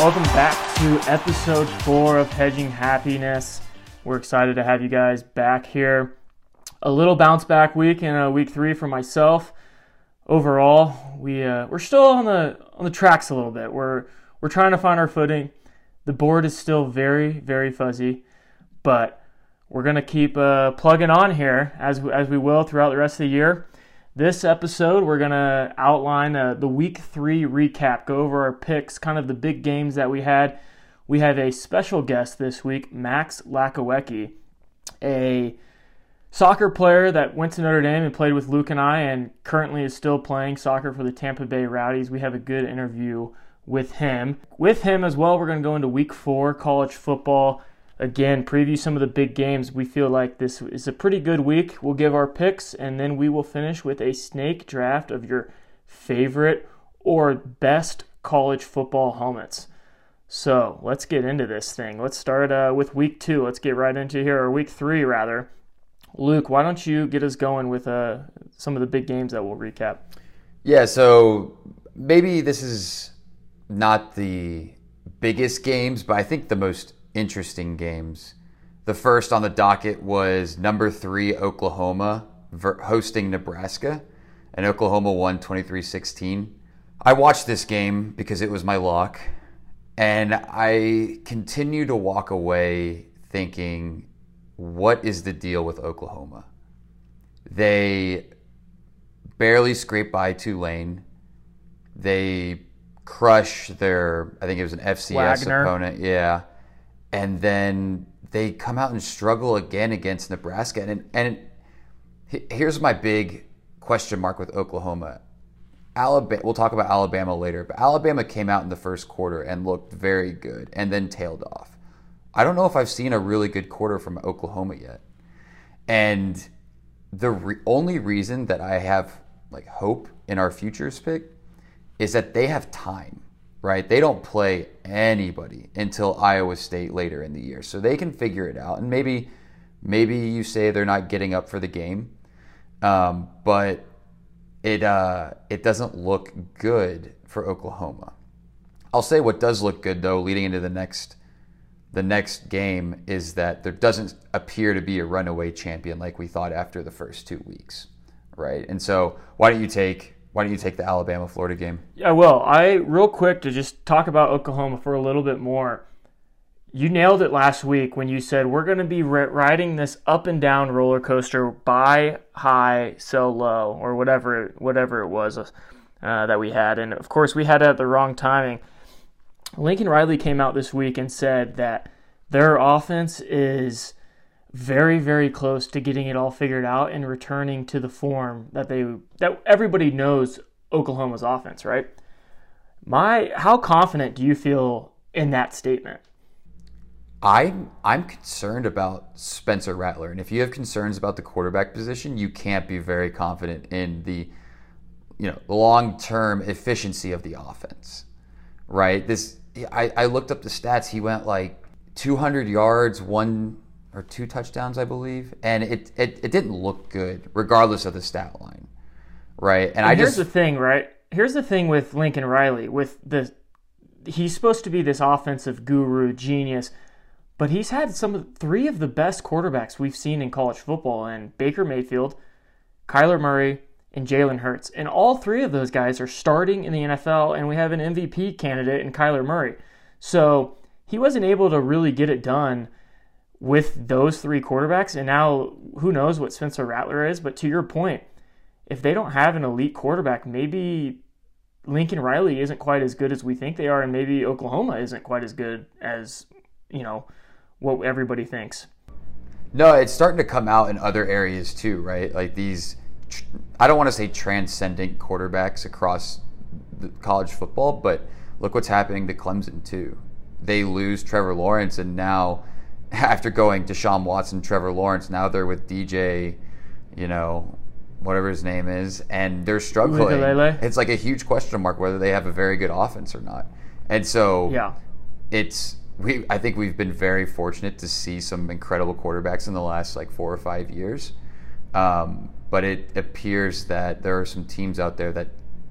Welcome back to episode four of Hedging Happiness. We're excited to have you guys back here. A little bounce back week in uh, week three for myself. Overall, we uh, we're still on the on the tracks a little bit. We're we're trying to find our footing. The board is still very very fuzzy, but we're gonna keep uh, plugging on here as as we will throughout the rest of the year. This episode, we're going to outline uh, the week three recap, go over our picks, kind of the big games that we had. We have a special guest this week, Max Lachowecki, a soccer player that went to Notre Dame and played with Luke and I, and currently is still playing soccer for the Tampa Bay Rowdies. We have a good interview with him. With him as well, we're going to go into week four college football again, preview some of the big games. We feel like this is a pretty good week. We'll give our picks, and then we will finish with a snake draft of your favorite or best college football helmets. So let's get into this thing. Let's start uh, with week two. Let's get right into here, or week three rather. Luke, why don't you get us going with uh, some of the big games that we'll recap? Yeah, so maybe this is not the biggest games, but I think the most interesting games. The first on the docket was number three, Oklahoma hosting Nebraska, and Oklahoma won 23 16. I watched this game because it was my lock, and I continue to walk away thinking, what is the deal with Oklahoma? They barely scraped by Tulane. They crush their, I think it was an FCS Wagner. opponent. Yeah and then they come out and struggle again against Nebraska. And and here's my big question mark with Oklahoma. Alabama. We'll talk about Alabama later, but Alabama came out in the first quarter and looked very good, and then tailed off. I don't know if I've seen a really good quarter from Oklahoma yet, and the re- only reason that I have like hope in our futures pick is that they have time right? They don't play anybody until Iowa State later in the year, so they can figure it out. And maybe, maybe you say they're not getting up for the game, um, but it uh, it doesn't look good for Oklahoma. I'll say what does look good though, leading into the next the next game is that there doesn't appear to be a runaway champion like we thought after the first two weeks, right? And so why don't you take why don't you take the Alabama Florida game? Yeah, well, I real quick to just talk about Oklahoma for a little bit more. You nailed it last week when you said we're going to be riding this up and down roller coaster, buy high, sell low, or whatever whatever it was uh, that we had, and of course we had it at the wrong timing. Lincoln Riley came out this week and said that their offense is very very close to getting it all figured out and returning to the form that they that everybody knows Oklahoma's offense, right? My how confident do you feel in that statement? I'm I'm concerned about Spencer Rattler, and if you have concerns about the quarterback position, you can't be very confident in the you know long term efficiency of the offense, right? This I, I looked up the stats. He went like 200 yards, one or two touchdowns, I believe, and it, it, it didn't look good, regardless of the stat line, right? And, and I here's just, the thing, right? Here's the thing with Lincoln Riley, with the he's supposed to be this offensive guru genius, but he's had some of three of the best quarterbacks we've seen in college football, and Baker Mayfield, Kyler Murray, and Jalen Hurts, and all three of those guys are starting in the NFL, and we have an MVP candidate in Kyler Murray, so he wasn't able to really get it done with those three quarterbacks. And now who knows what Spencer Rattler is. But to your point, if they don't have an elite quarterback, maybe Lincoln Riley isn't quite as good as we think they are, and maybe Oklahoma isn't quite as good as, you know, what everybody thinks. No, it's starting to come out in other areas too, right? Like these, I don't want to say transcendent quarterbacks across college football, but look what's happening to Clemson too. They lose Trevor Lawrence, and now after going Deshaun Watson, Trevor Lawrence, now they're with DJ, you know, whatever his name is, and they're struggling. It's like a huge question mark whether they have a very good offense or not. And so, yeah, it's we. I think we've been very fortunate to see some incredible quarterbacks in the last like four or five years. Um, but it appears that there are some teams out there that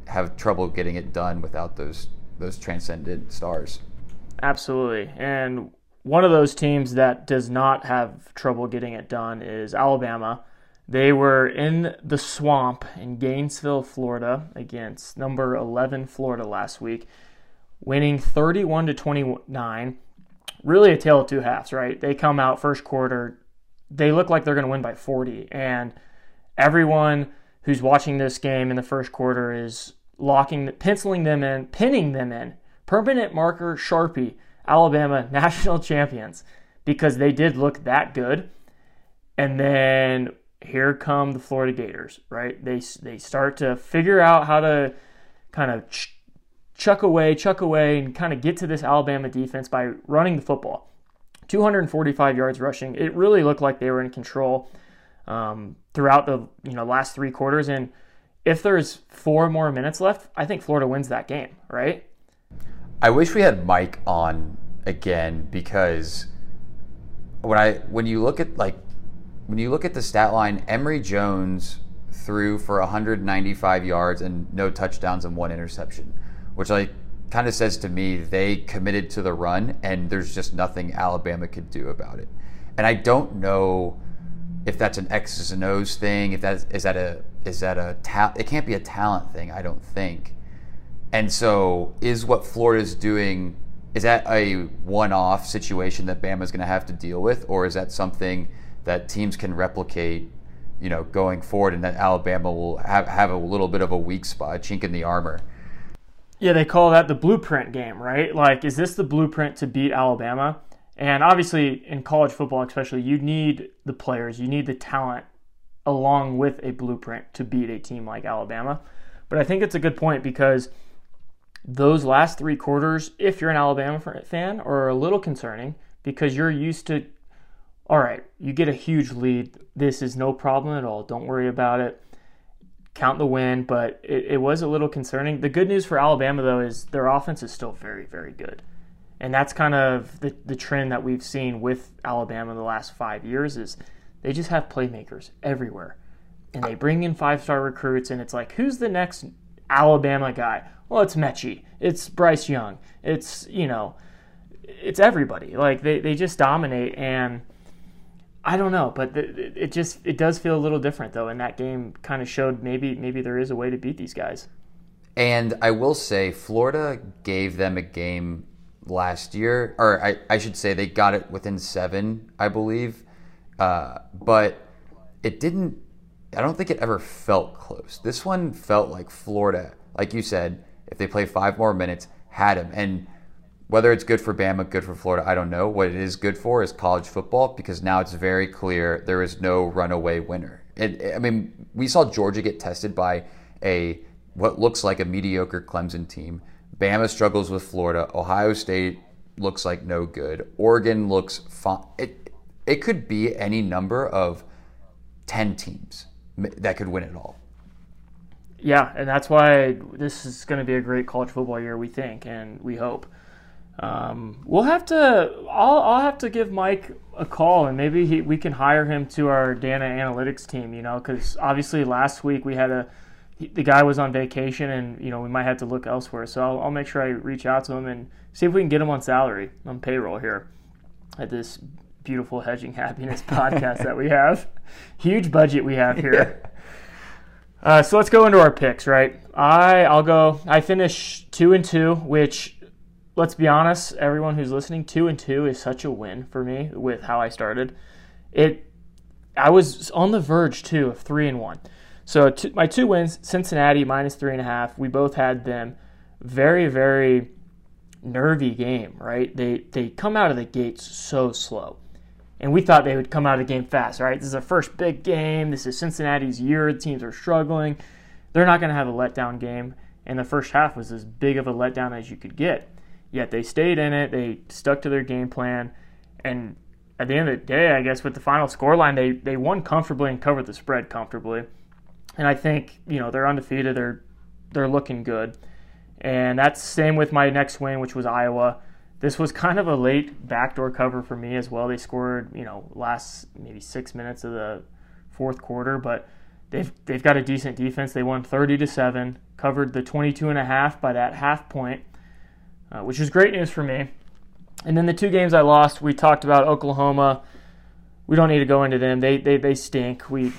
have trouble getting it done without those those transcendent stars. absolutely. And one of those teams that does not have trouble getting it done is Alabama. They were in the swamp in Gainesville, Florida, against number 11 Florida last week, winning 31 to 29. Really a tale of two halves, right? They come out first quarter, they look like they're going to win by 40, and everyone who's watching this game in the first quarter is locking, penciling them in, pinning them in. Permanent marker Sharpie, Alabama national champions, because they did look that good. And then here come the Florida Gators, right? They they start to figure out how to kind of ch- chuck away, chuck away, and kind of get to this Alabama defense by running the football. 245 yards rushing. It really looked like they were in control um, throughout the you know last three quarters. And if there's four more minutes left, I think Florida wins that game, right? I wish we had Mike on again because when I when you look at like when you look at the stat line, Emory Jones threw for 195 yards and no touchdowns and one interception, which like kind of says to me they committed to the run and there's just nothing Alabama could do about it. And I don't know if that's an X's and O's thing, if that is, is that a is that a ta- it can't be a talent thing, I don't think. And so is what Florida's doing is that a one-off situation that Bama's going to have to deal with or is that something that teams can replicate, you know, going forward, and that Alabama will have, have a little bit of a weak spot, a chink in the armor. Yeah, they call that the blueprint game, right? Like, is this the blueprint to beat Alabama? And obviously, in college football, especially, you need the players, you need the talent along with a blueprint to beat a team like Alabama. But I think it's a good point because those last three quarters, if you're an Alabama fan, are a little concerning because you're used to all right, you get a huge lead. This is no problem at all. Don't worry about it. Count the win, but it, it was a little concerning. The good news for Alabama, though, is their offense is still very, very good. And that's kind of the, the trend that we've seen with Alabama the last five years is they just have playmakers everywhere. And they bring in five-star recruits, and it's like, who's the next Alabama guy? Well, it's Metchie. It's Bryce Young. It's, you know, it's everybody. Like, they, they just dominate, and – I don't know, but it just it does feel a little different though, and that game kind of showed maybe maybe there is a way to beat these guys. And I will say, Florida gave them a game last year, or I, I should say they got it within seven, I believe, uh, but it didn't. I don't think it ever felt close. This one felt like Florida, like you said, if they play five more minutes, had him and whether it's good for Bama, good for Florida, I don't know. What it is good for is college football because now it's very clear there is no runaway winner. It, I mean, we saw Georgia get tested by a what looks like a mediocre Clemson team. Bama struggles with Florida. Ohio State looks like no good. Oregon looks fine. It, it could be any number of 10 teams that could win it all. Yeah, and that's why this is going to be a great college football year, we think, and we hope. Um, we'll have to. I'll, I'll have to give Mike a call, and maybe he, we can hire him to our data analytics team. You know, because obviously last week we had a the guy was on vacation, and you know we might have to look elsewhere. So I'll, I'll make sure I reach out to him and see if we can get him on salary on payroll here at this beautiful hedging happiness podcast that we have. Huge budget we have here. Yeah. Uh, so let's go into our picks, right? I I'll go. I finished two and two, which let's be honest, everyone who's listening, two and two is such a win for me with how I started. It, I was on the verge too of three and one. So my two wins, Cincinnati minus three and a half. We both had them. Very very nervy game, right? They they come out of the gates so slow. And we thought they would come out of the game fast, right? This is a first big game. This is Cincinnati's year. The teams are struggling. They're not going to have a letdown game. And the first half was as big of a letdown as you could get. Yet they stayed in it. They stuck to their game plan, and at the end of the day, I guess with the final scoreline, they they won comfortably and covered the spread comfortably. And I think you know they're undefeated. They're they're looking good, and that's same with my next win, which was Iowa. This was kind of a late backdoor cover for me as well. They scored you know last maybe six minutes of the fourth quarter, but they've they've got a decent defense. They won 30 to seven, covered the 22 and a half by that half point uh, which is great news for me. And then the two games I lost, we talked about Oklahoma. We don't need to go into them. They they, they stink. We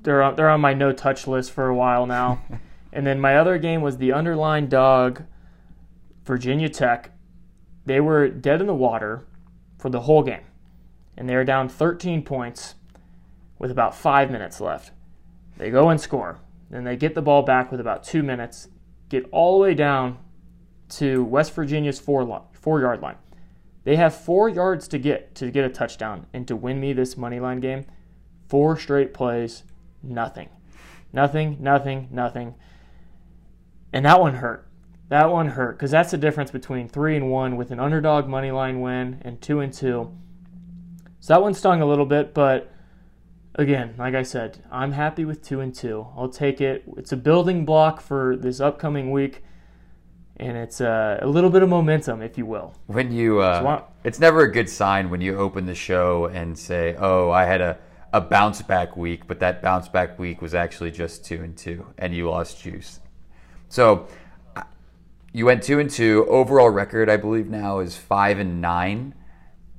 they're on, they're on my no touch list for a while now. and then my other game was the underlying dog, Virginia Tech. They were dead in the water for the whole game, and they were down 13 points with about five minutes left. They go and score. Then they get the ball back with about two minutes, get all the way down to West Virginia's four, four yard line. They have four yards to get to get a touchdown and to win me this money line game. Four straight plays, nothing. Nothing, nothing, nothing. And that one hurt. That one hurt because that's the difference between three and one with an underdog money line win and two and two. So that one stung a little bit, but again, like I said, I'm happy with two and two. I'll take it. It's a building block for this upcoming week, and it's a, a little bit of momentum, if you will. When you, uh, so I, it's never a good sign when you open the show and say, "Oh, I had a." A bounce back week, but that bounce back week was actually just two and two, and you lost juice. So you went two and two. Overall record, I believe now is five and nine.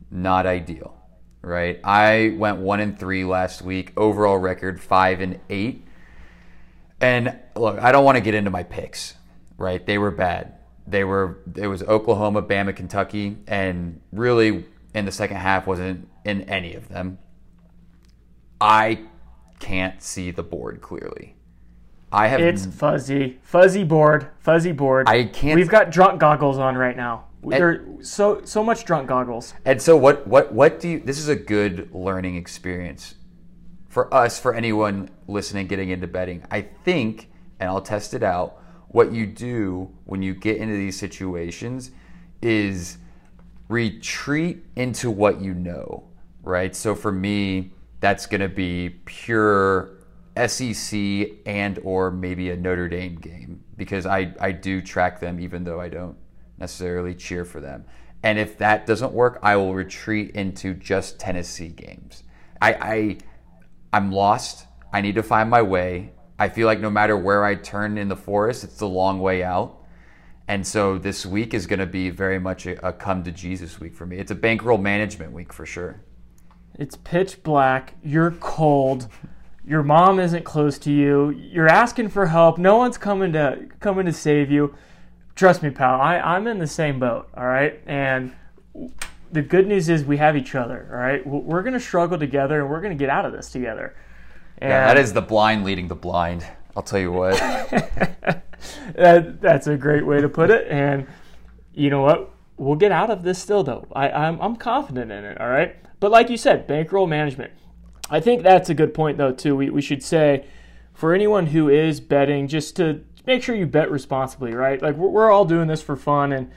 Not ideal right? I went one and three last week. Overall record five and eight. And look, I don't want to get into my picks, right? They were bad. They were. It was Oklahoma, Bama, Kentucky, and really in the second half wasn't in any of them. I can't see the board clearly. I have. It's fuzzy, fuzzy board, fuzzy board. I can't. We've got drunk goggles on right now. There so so much drunk goggles. And so what what what do you this is a good learning experience for us for anyone listening getting into betting. I think and I'll test it out what you do when you get into these situations is retreat into what you know, right? So for me, that's going to be pure SEC and or maybe a Notre Dame game because I I do track them even though I don't necessarily cheer for them. And if that doesn't work, I will retreat into just Tennessee games. I, I I'm lost. I need to find my way. I feel like no matter where I turn in the forest, it's the long way out. And so this week is going to be very much a, a, come to Jesus week for me. It's a bankroll management week for sure. It's pitch black. You're cold. Your mom isn't close to you. You're asking for help. No one's coming to coming to save you trust me, pal, I, I'm in the same boat, all right? And the good news is we have each other, all right? We're going to struggle together and we're going to get out of this together. And yeah, that is the blind leading the blind. I'll tell you what. that, that's a great way to put it. And you know what? We'll get out of this still, though. I, I'm, I'm confident in it, all right? But like you said, bankroll management. I think that's a good point, though, too. We, we should say for anyone who is betting, just to make sure you bet responsibly, right? Like we're, we're all doing this for fun and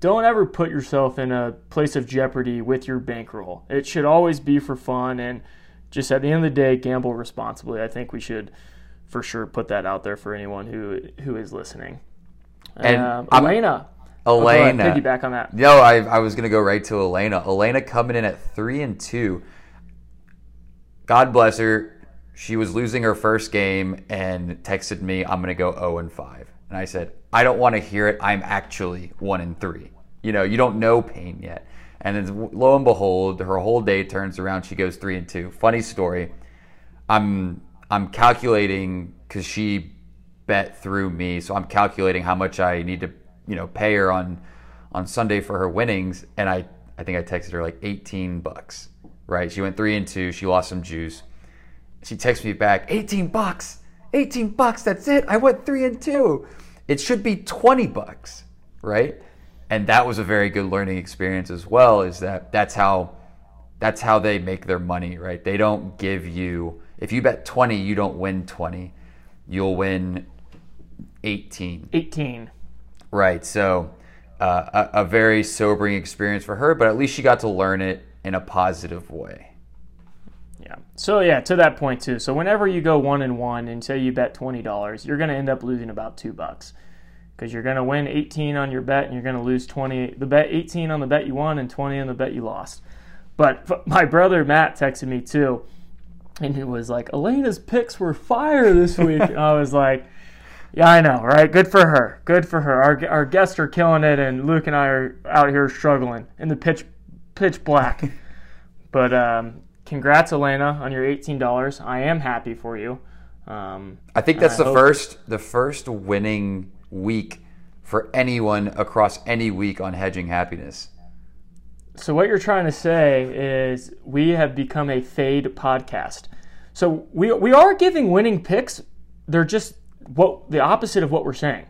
don't ever put yourself in a place of jeopardy with your bankroll. It should always be for fun and just at the end of the day, gamble responsibly. I think we should for sure put that out there for anyone who who is listening. And um, Elena. Elena. Oh, piggyback on that. No, I, I was going to go right to Elena. Elena coming in at three and two. God bless her she was losing her first game and texted me, I'm going to go 0 and 5. And I said, I don't want to hear it. I'm actually 1 and 3. You know, you don't know pain yet. And then lo and behold, her whole day turns around. She goes 3 and 2. Funny story. I'm I'm calculating cuz she bet through me, so I'm calculating how much I need to, you know, pay her on on Sunday for her winnings and I I think I texted her like 18 bucks. Right? She went 3 and 2. She lost some juice she texts me back, 18 bucks. 18 bucks, that's it. I went 3 and 2. It should be 20 bucks, right? And that was a very good learning experience as well is that that's how that's how they make their money, right? They don't give you if you bet 20, you don't win 20. You'll win 18. 18. Right. So uh, a, a very sobering experience for her, but at least she got to learn it in a positive way. Yeah. So yeah, to that point too. So whenever you go one and one and say you bet twenty dollars, you're going to end up losing about two bucks because you're going to win 18 on your bet and you're going to lose 20 the bet 18 on the bet you won and 20 on the bet you lost but my brother matt texted me too and he was like elena's picks were fire this week i was like Yeah, I know, right? Good for her. Good for her. Our, our guests are killing it, and Luke and I are out here struggling in the pitch pitch black. but um, congrats, Elena, on your eighteen dollars. I am happy for you. Um, I think that's I the hope- first the first winning week for anyone across any week on hedging happiness. so what you're trying to say is we have become a fade podcast. So we we are giving winning picks. They're just what the opposite of what we're saying.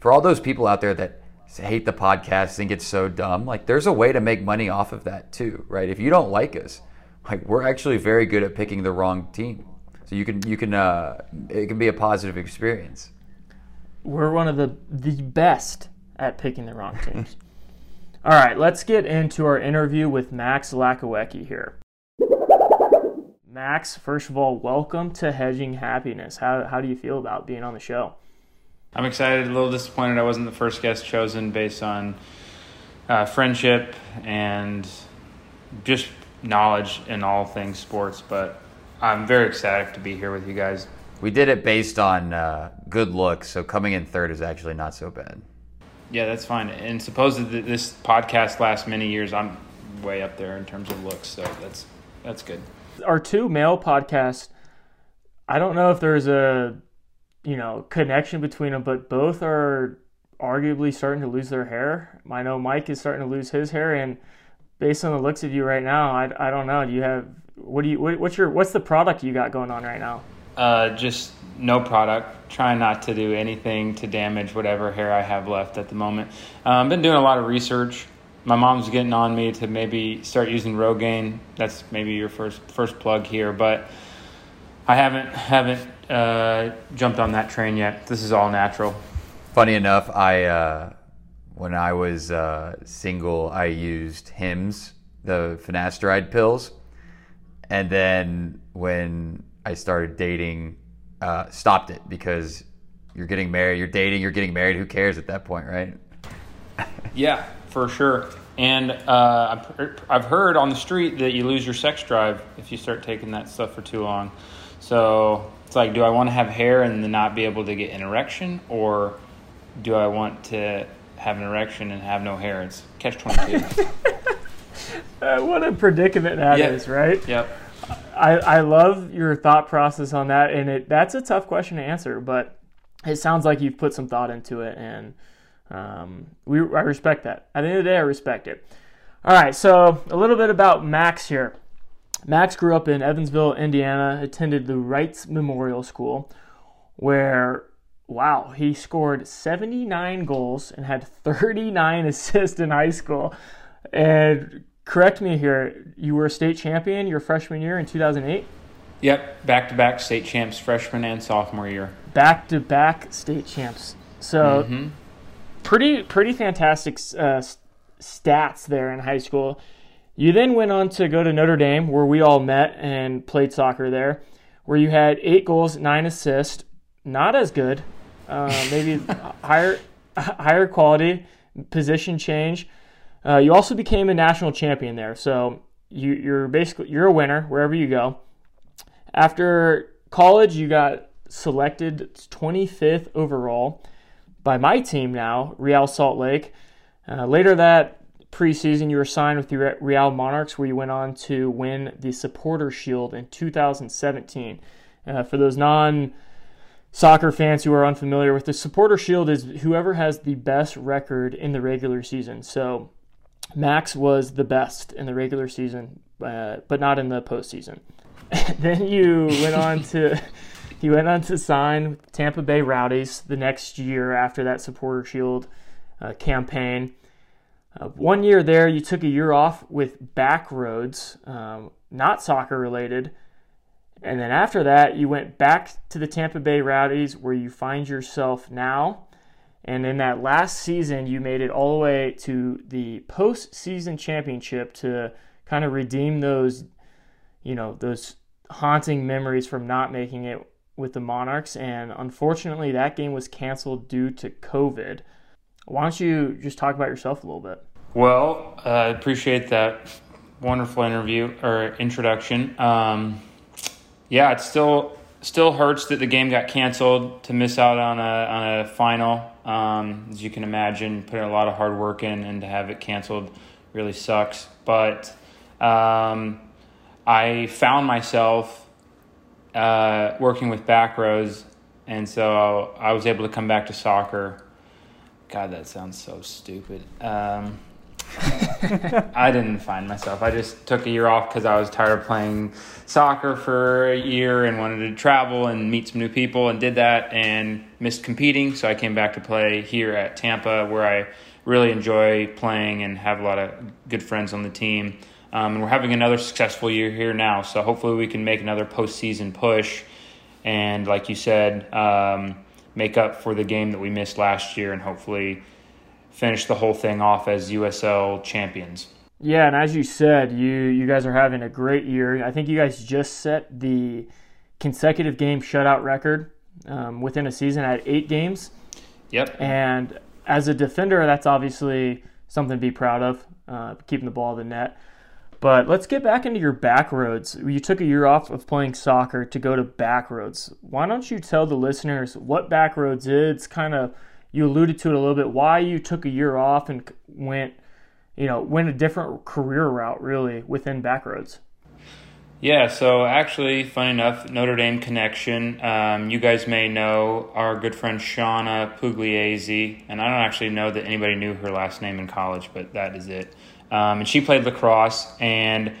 For all those people out there that hate the podcast, think it's so dumb, like there's a way to make money off of that too, right? If you don't like us, like we're actually very good at picking the wrong team. So you can you can uh, it can be a positive experience. we're one of the the best at picking the wrong teams. All right, let's get into our interview with Max Lachowecki here. Max, first of all, welcome to Hedging Happiness. How, how do you feel about being on the show? I'm excited, a little disappointed I wasn't the first guest chosen based on uh, friendship and just knowledge in all things sports, but I'm very ecstatic to be here with you guys. We did it based on uh, good looks, so coming in third is actually not so bad. Yeah, that's fine. And supposedly this podcast lasts many years. I'm way up there in terms of looks, so that's that's good. Our two male podcasts, I don't know if there's a you know connection between them, but both are arguably starting to lose their hair. I know Mike is starting to lose his hair, and based on the looks of you right now, I, I don't know. Do you have what do you what, what's your what's the product you got going on right now? Uh, just no product. Trying not to do anything to damage whatever hair I have left at the moment. Um, I've been doing a lot of research. My mom's getting on me to maybe start using Rogaine. That's maybe your first first plug here, but I haven't haven't uh, jumped on that train yet. This is all natural. Funny enough, I uh, when I was uh, single, I used Hims, the finasteride pills, and then when I started dating, uh, stopped it because you're getting married, you're dating, you're getting married. Who cares at that point, right? Yeah, for sure. And uh, I've- I've heard on the street that you lose your sex drive if you start taking that stuff for too long. So it's like, do I want to have hair and then not be able to get an erection, or do I want to have an erection and have no hair? It's catch twenty two. Uh, what a predicament that is, Yeah. right? yep. I, I love your thought process on that, and it that's a tough question to answer, but it sounds like you've put some thought into it, and um, we I respect that. At the end of the day, I respect it. All right, so a little bit about Max here. Max grew up in Evansville, Indiana, attended the Reitz Memorial School, where wow, he scored 79 goals and had 39 assists in high school. And correct me here, you were a state champion your freshman year in 2008? Yep. Back to back state champs, freshman and sophomore year. Back to back state champs. So Mhm. pretty pretty fantastic uh, stats there in high school. You then went on to go to Notre Dame, where we all met and played soccer there, where you had eight goals, nine assists. Not as good, uh, maybe higher higher quality, position change. Uh, you also became a national champion there, so you, you're basically you're a winner wherever you go. After college, you got selected 25th overall by my team now, Real Salt Lake. Uh, later that preseason, you were signed with the Real Monarchs, where you went on to win the Supporter Shield in 2017. Uh, for those non soccer fans who are unfamiliar with the Supporter Shield, is whoever has the best record in the regular season. So Max was the best in the regular season, uh, but not in the postseason. then you went on to he went on to sign with Tampa Bay Rowdies the next year after that Supporter Shield uh, campaign. Uh, one year there, you took a year off with Backroads, um, not soccer related. And then after that, you went back to the Tampa Bay Rowdies, where you find yourself now. And in that last season, you made it all the way to the postseason championship to kind of redeem those, you know, those haunting memories from not making it with the Monarchs. And unfortunately, that game was canceled due to COVID. Why don't you just talk about yourself a little bit? Well, I uh, appreciate that wonderful interview or introduction. Um, yeah, it still still hurts that the game got canceled to miss out on a on a final. Um, as you can imagine, putting a lot of hard work in and to have it canceled really sucks. But um, I found myself uh, working with Backroads, and so I was able to come back to soccer. God, that sounds so stupid. Um, I didn't find myself. I just took a year off because I was tired of playing soccer for a year and wanted to travel and meet some new people and did that and missed competing. So I came back to play here at Tampa where I really enjoy playing and have a lot of good friends on the team. Um, and we're having another successful year here now. So hopefully we can make another postseason push. And like you said, um, make up for the game that we missed last year and hopefully finish the whole thing off as USL champions. Yeah, and as you said, you you guys are having a great year. I think you guys just set the consecutive game shutout record um, within a season at eight games. Yep. And as a defender, that's obviously something to be proud of, uh, keeping the ball in the net. But let's get back into your backroads. You took a year off of playing soccer to go to backroads. Why don't you tell the listeners what backroads is? Kind of you alluded to it a little bit. Why you took a year off and went, you know, went a different career route really within backroads. Yeah, so actually, funny enough, Notre Dame connection. Um, you guys may know our good friend Shauna Pugliese, and I don't actually know that anybody knew her last name in college, but that is it. Um, and she played lacrosse, and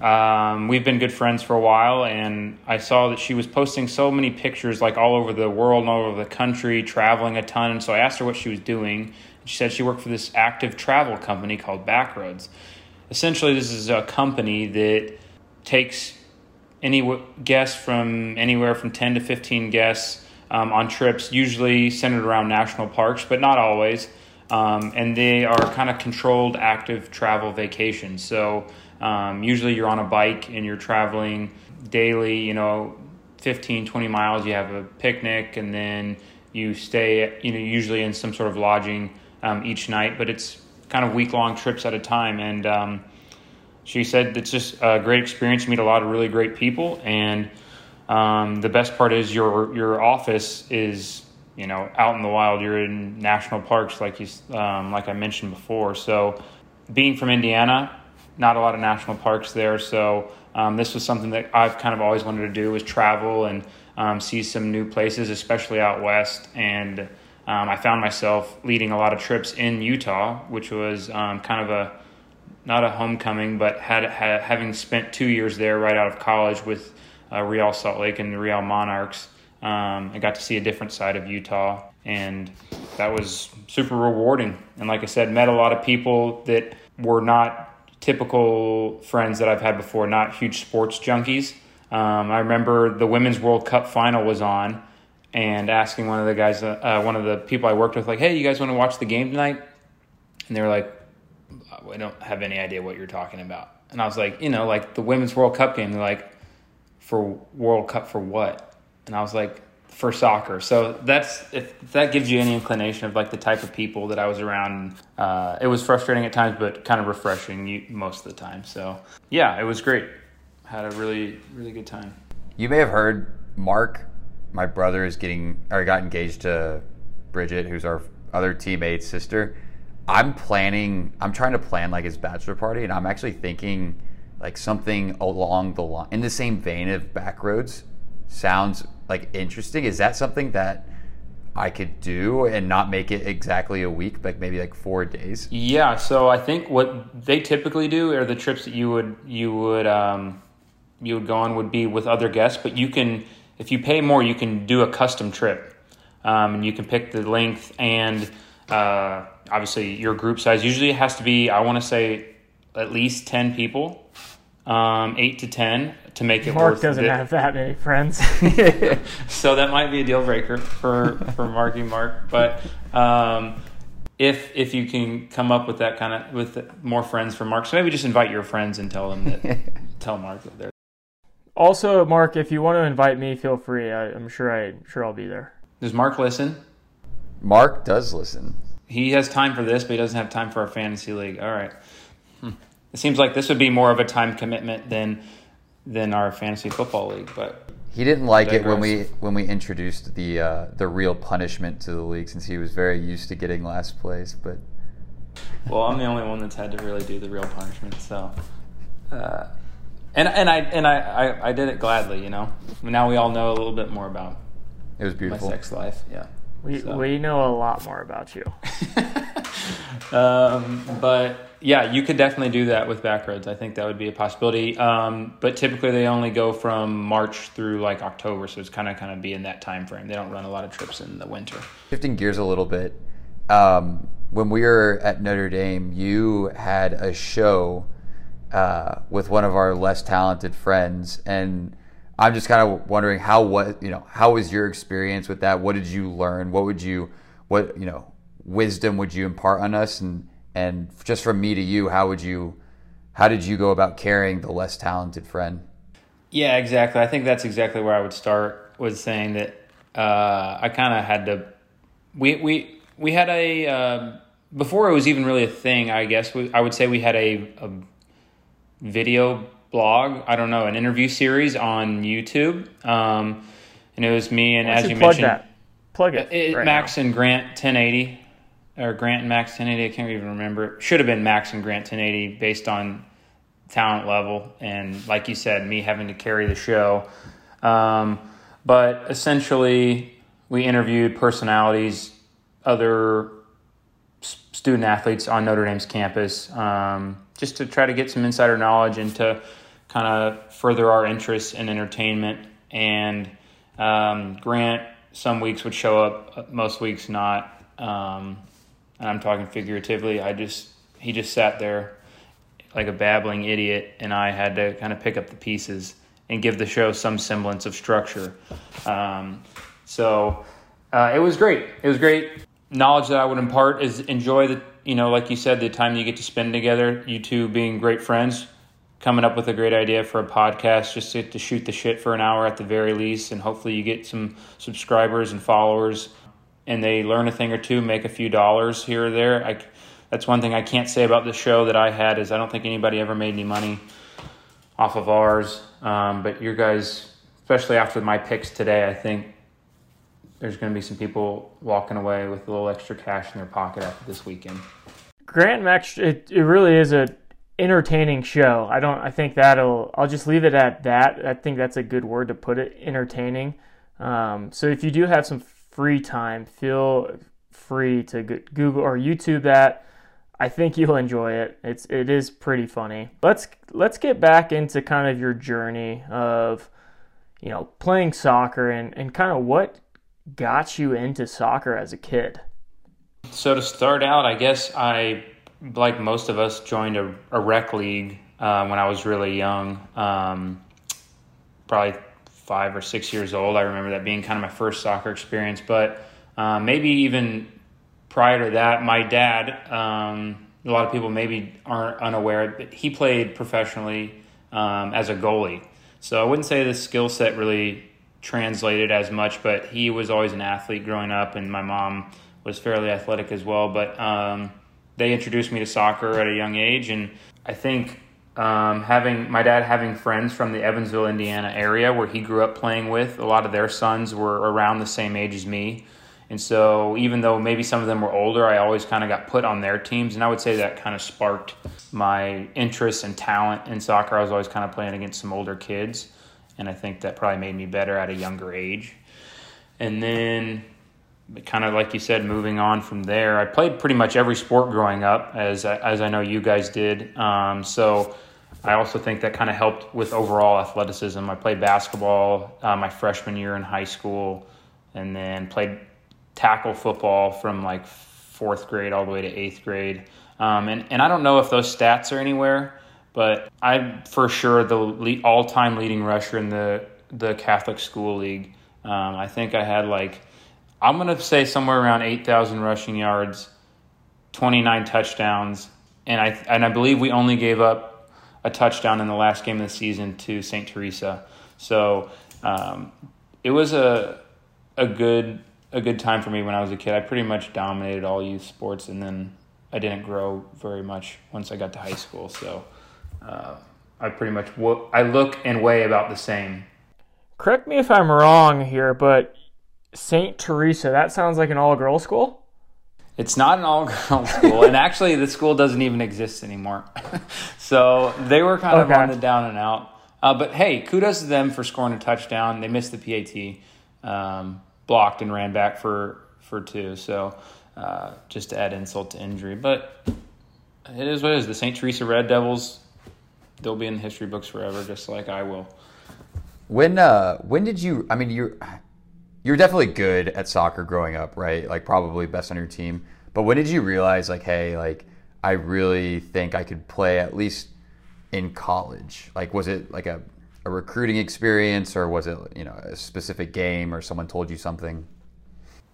um, we've been good friends for a while. And I saw that she was posting so many pictures, like all over the world and all over the country, traveling a ton. And so I asked her what she was doing. She said she worked for this active travel company called Backroads. Essentially, this is a company that takes any guests from anywhere from 10 to 15 guests um, on trips, usually centered around national parks, but not always. Um, and they are kind of controlled active travel vacations. So um, usually you're on a bike and you're traveling daily, you know, 15, 20 miles. You have a picnic and then you stay, you know, usually in some sort of lodging um, each night, but it's kind of week long trips at a time. And um, she said it's just a great experience. You meet a lot of really great people, and um, the best part is your your office is you know out in the wild. You're in national parks, like you um, like I mentioned before. So, being from Indiana, not a lot of national parks there. So um, this was something that I've kind of always wanted to do was travel and um, see some new places, especially out west. And um, I found myself leading a lot of trips in Utah, which was um, kind of a not a homecoming, but had, had, having spent two years there right out of college with uh, Real Salt Lake and the Real Monarchs, um, I got to see a different side of Utah, and that was super rewarding. And like I said, met a lot of people that were not typical friends that I've had before, not huge sports junkies. Um, I remember the Women's World Cup final was on, and asking one of the guys, uh, one of the people I worked with, like, "Hey, you guys want to watch the game tonight?" And they were like, I don't have any idea what you're talking about. And I was like, you know, like the Women's World Cup game. They're like, for World Cup for what? And I was like, for soccer. So that's if that gives you any inclination of like the type of people that I was around. Uh, it was frustrating at times, but kind of refreshing most of the time. So yeah, it was great. Had a really really good time. You may have heard Mark, my brother, is getting or got engaged to Bridget, who's our other teammate's sister. I'm planning. I'm trying to plan like his bachelor party, and I'm actually thinking like something along the line in the same vein of Backroads. Sounds like interesting. Is that something that I could do and not make it exactly a week, but maybe like four days? Yeah. So I think what they typically do are the trips that you would you would um, you would go on would be with other guests, but you can if you pay more, you can do a custom trip, um, and you can pick the length and. Uh, obviously your group size usually it has to be i want to say at least 10 people um, 8 to 10 to make it mark doesn't it. have that many friends so that might be a deal breaker for for marky mark but um, if if you can come up with that kind of with more friends for mark so maybe just invite your friends and tell them that tell mark that they're also mark if you want to invite me feel free I, i'm sure i sure i'll be there does mark listen mark does listen he has time for this, but he doesn't have time for our fantasy league. All right. Hmm. It seems like this would be more of a time commitment than than our fantasy football league, but He didn't like it when we when we introduced the uh, the real punishment to the league, since he was very used to getting last place. But Well, I'm the only one that's had to really do the real punishment, so. Uh, and and I and I, I, I did it gladly, you know. Now we all know a little bit more about it was beautiful my sex life. Yeah. We, So. we know a lot more about you. um, but yeah, you could definitely do that with backroads. I think that would be a possibility. Um, but typically, they only go from March through like October, so it's kind of kind of be in that time frame. They don't run a lot of trips in the winter. Shifting gears a little bit, um, when we were at Notre Dame, you had a show uh, with one of our less talented friends, and I'm just kind of wondering how what you know how was your experience with that? What did you learn? What would you what you know wisdom would you impart on us? And and just from me to you, how would you how did you go about carrying the less talented friend? Yeah, exactly. I think that's exactly where I would start. Was saying that uh, I kind of had to. We we we had a um before it was even really a thing. I guess we, I would say we had a, a video blog. I don't know an interview series on YouTube, um, and it was me and Why as don't you plug mentioned, that. Plug it. it, right Max now. and Grant 1080 or Grant and Max 1080. I can't even remember. It should have been Max and Grant 1080 based on talent level and, like you said, me having to carry the show. Um, but essentially, we interviewed personalities, other student athletes on Notre Dame's campus, um, just to try to get some insider knowledge and to kind of further our interests in entertainment. And um, Grant, some weeks would show up, most weeks not. And I'm talking figuratively. I just he just sat there like a babbling idiot, and I had to kind of pick up the pieces and give the show some semblance of structure. Um, so uh, it was great. It was great. Knowledge that I would impart is enjoy the, you know, like you said, the time you get to spend together. You two being great friends, coming up with a great idea for a podcast, just to, to shoot the shit for an hour at the very least, and hopefully you get some subscribers and followers, and they learn a thing or two, make a few dollars here or there. I, that's one thing I can't say about the show that I had is I don't think anybody ever made any money off of ours. Um, but your guys, especially after my picks today, I think there's going to be some people walking away with a little extra cash in their pocket after this weekend. Grant Max, it, it really is a entertaining show. I don't. I think that'll. I'll just leave it at that. I think that's a good word to put it. Entertaining. Um, so if you do have some free time, feel free to Google or YouTube that. I think you'll enjoy it. It's it is pretty funny. Let's let's get back into kind of your journey of you know playing soccer and and kind of what got you into soccer as a kid. So to start out, I guess I, like most of us, joined a, a rec league uh, when I was really young, um, probably five or six years old. I remember that being kind of my first soccer experience. But uh, maybe even prior to that, my dad, um, a lot of people maybe aren't unaware, but he played professionally um, as a goalie. So I wouldn't say the skill set really translated as much, but he was always an athlete growing up, and my mom was fairly athletic as well. But um, they introduced me to soccer at a young age, and I think um, having my dad having friends from the Evansville, Indiana area where he grew up playing with, a lot of their sons were around the same age as me. And so, even though maybe some of them were older, I always kind of got put on their teams. And I would say that kind of sparked my interest and talent in soccer. I was always kind of playing against some older kids. And I think that probably made me better at a younger age. And then, kind of like you said, moving on from there, I played pretty much every sport growing up, as, as I know you guys did. Um, so, I also think that kind of helped with overall athleticism. I played basketball uh, my freshman year in high school, and then played tackle football from like fourth grade all the way to eighth grade. Um, and, and I don't know if those stats are anywhere, but I'm for sure the le- all time leading rusher in the, the Catholic School League. Um, I think I had like, I'm going to say somewhere around 8,000 rushing yards, 29 touchdowns, and I, and I believe we only gave up a touchdown in the last game of the season to St. Teresa. So um, it was a, a good a good time for me when I was a kid. I pretty much dominated all youth sports, and then I didn't grow very much once I got to high school. So uh, I pretty much wo- I look and weigh about the same. Correct me if I'm wrong here, but St. Teresa, that sounds like an all girl school? It's not an all girl school, and actually, the school doesn't even exist anymore. so they were kind of on the down and out. Uh, but hey, kudos to them for scoring a touchdown. They missed the PAT, um, blocked and ran back for for two. So uh, just to add insult to injury, but it is what it is. The St. Teresa Red Devils, they'll be in the history books forever, just like I will. When uh when did you I mean you're you're definitely good at soccer growing up, right? Like probably best on your team. But when did you realize like hey, like I really think I could play at least in college? Like was it like a a recruiting experience or was it, you know, a specific game or someone told you something?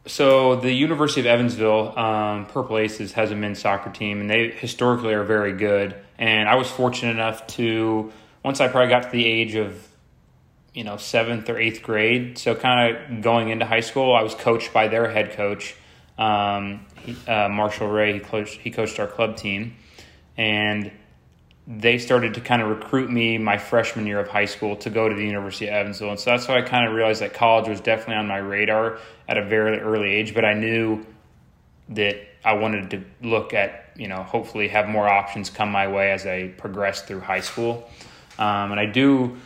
So the University of Evansville, um, Purple Aces, has a men's soccer team, and they historically are very good. And I was fortunate enough to once I probably got to the age of you know seventh or eighth grade, so kind of going into high school, I was coached by their head coach, um, he, uh, Marshall Ray. He coached he coached our club team, and they started to kind of recruit me my freshman year of high school to go to the University of Evansville. And so that's why I kind of realized that college was definitely on my radar at a very early age, but I knew that I wanted to look at, you know, hopefully have more options come my way as I progressed through high school. Um, and I do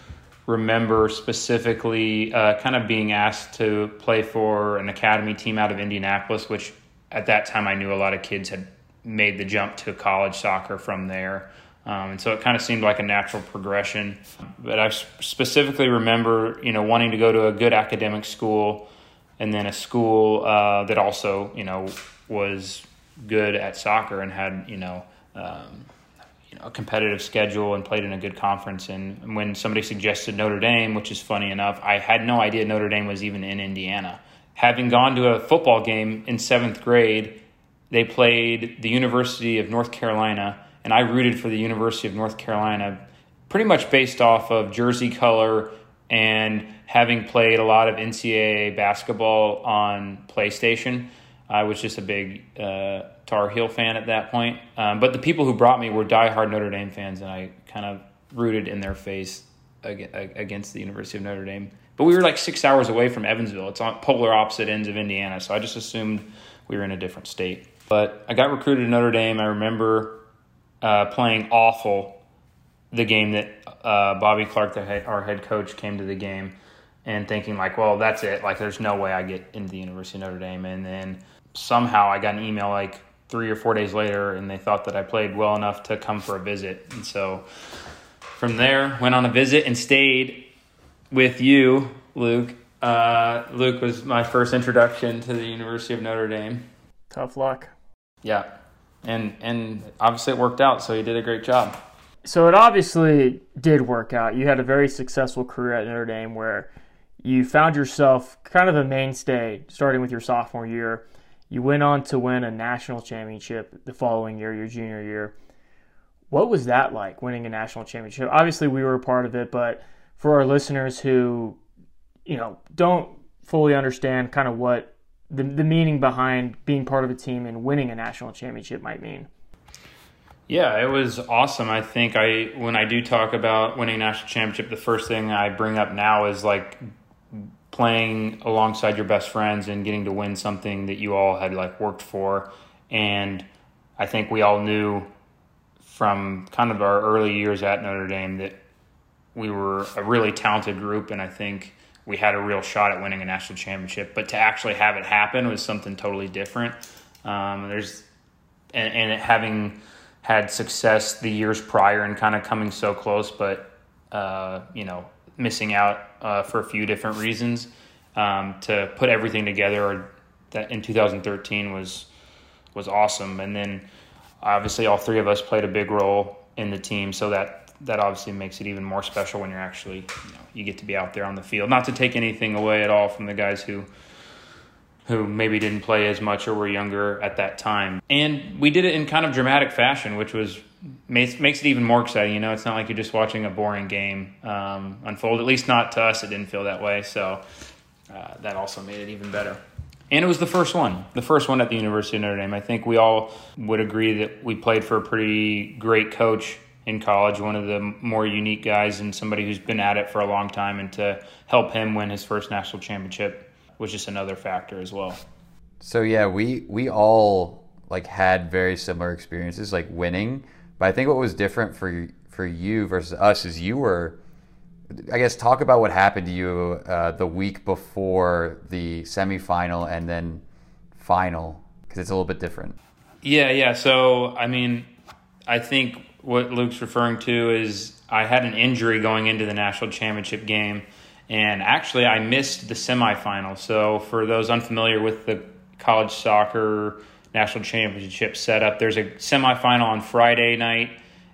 remember specifically uh, kind of being asked to play for an academy team out of Indianapolis, which at that time I knew a lot of kids had made the jump to college soccer from there. Um, and so it kind of seemed like a natural progression. But I specifically remember, you know, wanting to go to a good academic school and then a school uh, that also, you know, was good at soccer and had, you know, um, a competitive schedule and played in a good conference. And when somebody suggested Notre Dame, which is funny enough, I had no idea Notre Dame was even in Indiana. Having gone to a football game in seventh grade, they played the University of North Carolina, and I rooted for the University of North Carolina pretty much based off of jersey color and having played a lot of NCAA basketball on PlayStation. I was just a big uh, Tar Heel fan at that point. Um, but the people who brought me were diehard Notre Dame fans, and I kind of rooted in their face against the University of Notre Dame. But we were like six hours away from Evansville. It's on polar opposite ends of Indiana, so I just assumed we were in a different state. But I got recruited to Notre Dame. I remember uh, playing awful the game that uh, Bobby Clark, head, our head coach, came to the game and thinking like, well, that's it. Like, there's no way I get into the University of Notre Dame. And then somehow I got an email like three or four days later, and they thought that I played well enough to come for a visit. And so from there, went on a visit and stayed with you, Luke. Uh, Luke was my first introduction to the University of Notre Dame. Tough luck. Yeah, and and obviously it worked out. So you did a great job. So it obviously did work out. You had a very successful career at Notre Dame where you found yourself kind of a mainstay starting with your sophomore year. You went on to win a national championship the following year, your junior year. What was that like, winning a national championship? Obviously, we were a part of it, but for our listeners who, you know, don't fully understand kind of what the, the meaning behind being part of a team and winning a national championship might mean. Yeah, it was awesome. I think I when I do talk about winning a national championship, the first thing I bring up now is like playing alongside your best friends and getting to win something that you all had like worked for. And I think we all knew from kind of our early years at Notre Dame that we were a really talented group and I think we had a real shot at winning a national championship. But to actually have it happen was something totally different. Um, there's and, and having had success the years prior and kind of coming so close, but uh, you know missing out uh, for a few different reasons. Um, to put everything together that in 2013 was was awesome, and then obviously all three of us played a big role in the team, so that that obviously makes it even more special when you're actually you, know, you get to be out there on the field. Not to take anything away at all from the guys who who maybe didn't play as much or were younger at that time. And we did it in kind of dramatic fashion, which was makes, makes it even more exciting. You know, it's not like you're just watching a boring game um, unfold. At least not to us, it didn't feel that way. So uh, that also made it even better. And it was the first one, the first one at the University of Notre Dame. I think we all would agree that we played for a pretty great coach in college, one of the more unique guys and somebody who's been at it for a long time, and to help him win his first national championship was just another factor as well. So yeah, we we all like had very similar experiences, like winning. But I think what was different for for you versus us is you were, I guess, talk about what happened to you uh, the week before the semifinal and then final because it's a little bit different. Yeah, yeah. So I mean, I think what Luke's referring to is I had an injury going into the national championship game, and actually I missed the semifinal. So for those unfamiliar with the college soccer national championship setup, there's a semifinal on Friday night,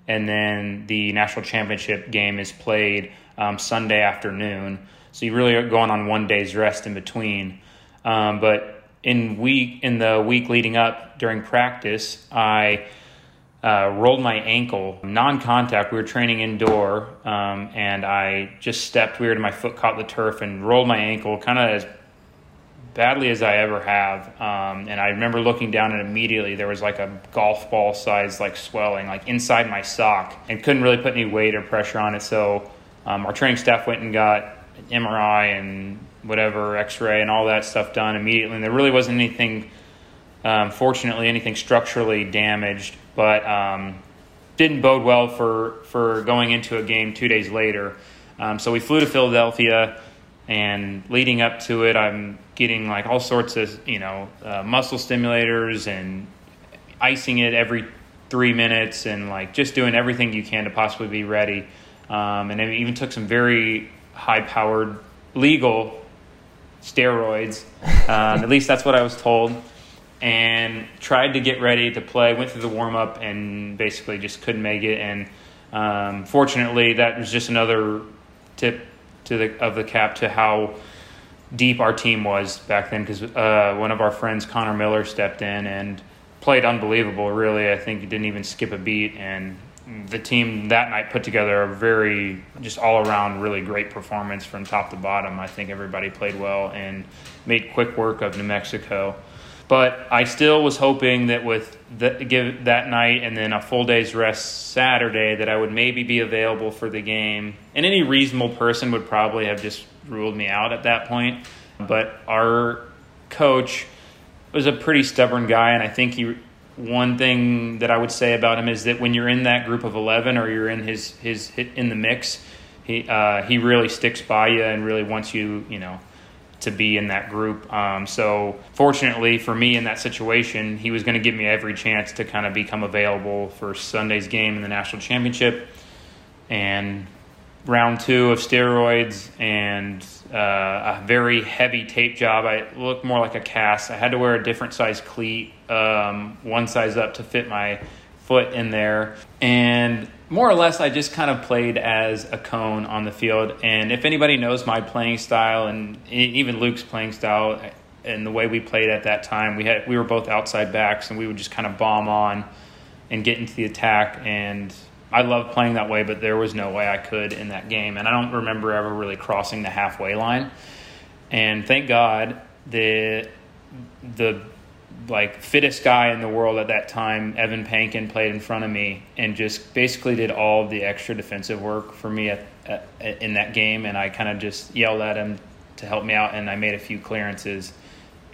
and then the national championship game is played um, Sunday afternoon. So you really are going on one day's rest in between. Um, but in week in the week leading up during practice, I uh, rolled my ankle, non-contact. We were training indoor, um, and I just stepped weird, and my foot caught the turf and rolled my ankle, kind of as badly as I ever have. Um, and I remember looking down, and immediately there was like a golf ball size like swelling, like inside my sock, and couldn't really put any weight or pressure on it. So um, our training staff went and got an MRI and whatever X-ray and all that stuff done immediately. And there really wasn't anything. Um, fortunately, anything structurally damaged, but um, didn't bode well for, for going into a game two days later. Um, so we flew to Philadelphia, and leading up to it, I'm getting like all sorts of you know uh, muscle stimulators and icing it every three minutes, and like just doing everything you can to possibly be ready. Um, and it even took some very high-powered legal steroids. Um, at least that's what I was told and tried to get ready to play. Went through the warm up and basically just couldn't make it. And um, fortunately, that was just another tip to the of the cap to how deep our team was back then. Because uh, one of our friends, Connor Miller, stepped in and played unbelievable. Really, I think he didn't even skip a beat and. The team that night put together a very, just all around, really great performance from top to bottom. I think everybody played well and made quick work of New Mexico. But I still was hoping that with the, give that night and then a full day's rest Saturday that I would maybe be available for the game. And any reasonable person would probably have just ruled me out at that point. But our coach was a pretty stubborn guy, and I think he. One thing that I would say about him is that when you're in that group of eleven or you're in his his in the mix, he uh, he really sticks by you and really wants you you know to be in that group. Um, so fortunately for me in that situation, he was going to give me every chance to kind of become available for Sunday's game in the national championship and round two of steroids and uh, a very heavy tape job. I looked more like a cast. I had to wear a different size cleat, um, one size up to fit my foot in there. And more or less, I just kind of played as a cone on the field. And if anybody knows my playing style and even Luke's playing style and the way we played at that time, we had we were both outside backs and we would just kind of bomb on and get into the attack. And I love playing that way, but there was no way I could in that game. And I don't remember ever really crossing the halfway line. And thank God the the like fittest guy in the world at that time, Evan Panken, played in front of me and just basically did all the extra defensive work for me at, at, in that game. And I kind of just yelled at him to help me out, and I made a few clearances,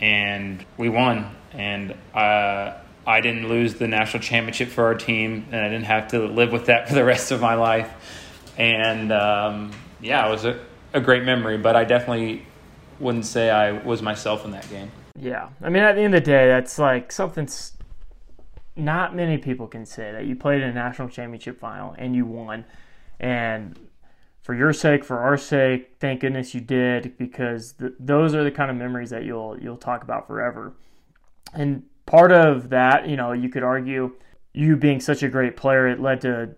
and we won. And uh, I didn't lose the national championship for our team, and I didn't have to live with that for the rest of my life. And um, yeah, it was a, a great memory, but I definitely wouldn't say I was myself in that game. Yeah. I mean, at the end of the day, that's like something not many people can say that you played in a national championship final and you won. And for your sake, for our sake, thank goodness you did because th- those are the kind of memories that you'll you'll talk about forever. And part of that, you know, you could argue you being such a great player, it led to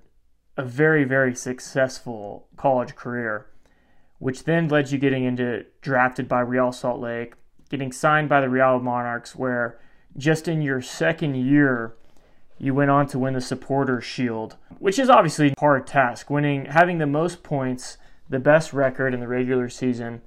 a very very successful college career, which then led you getting into drafted by Real Salt Lake, getting signed by the Real Monarchs, where just in your second year, you went on to win the Supporter Shield, which is obviously a hard task. Winning, having the most points, the best record in the regular season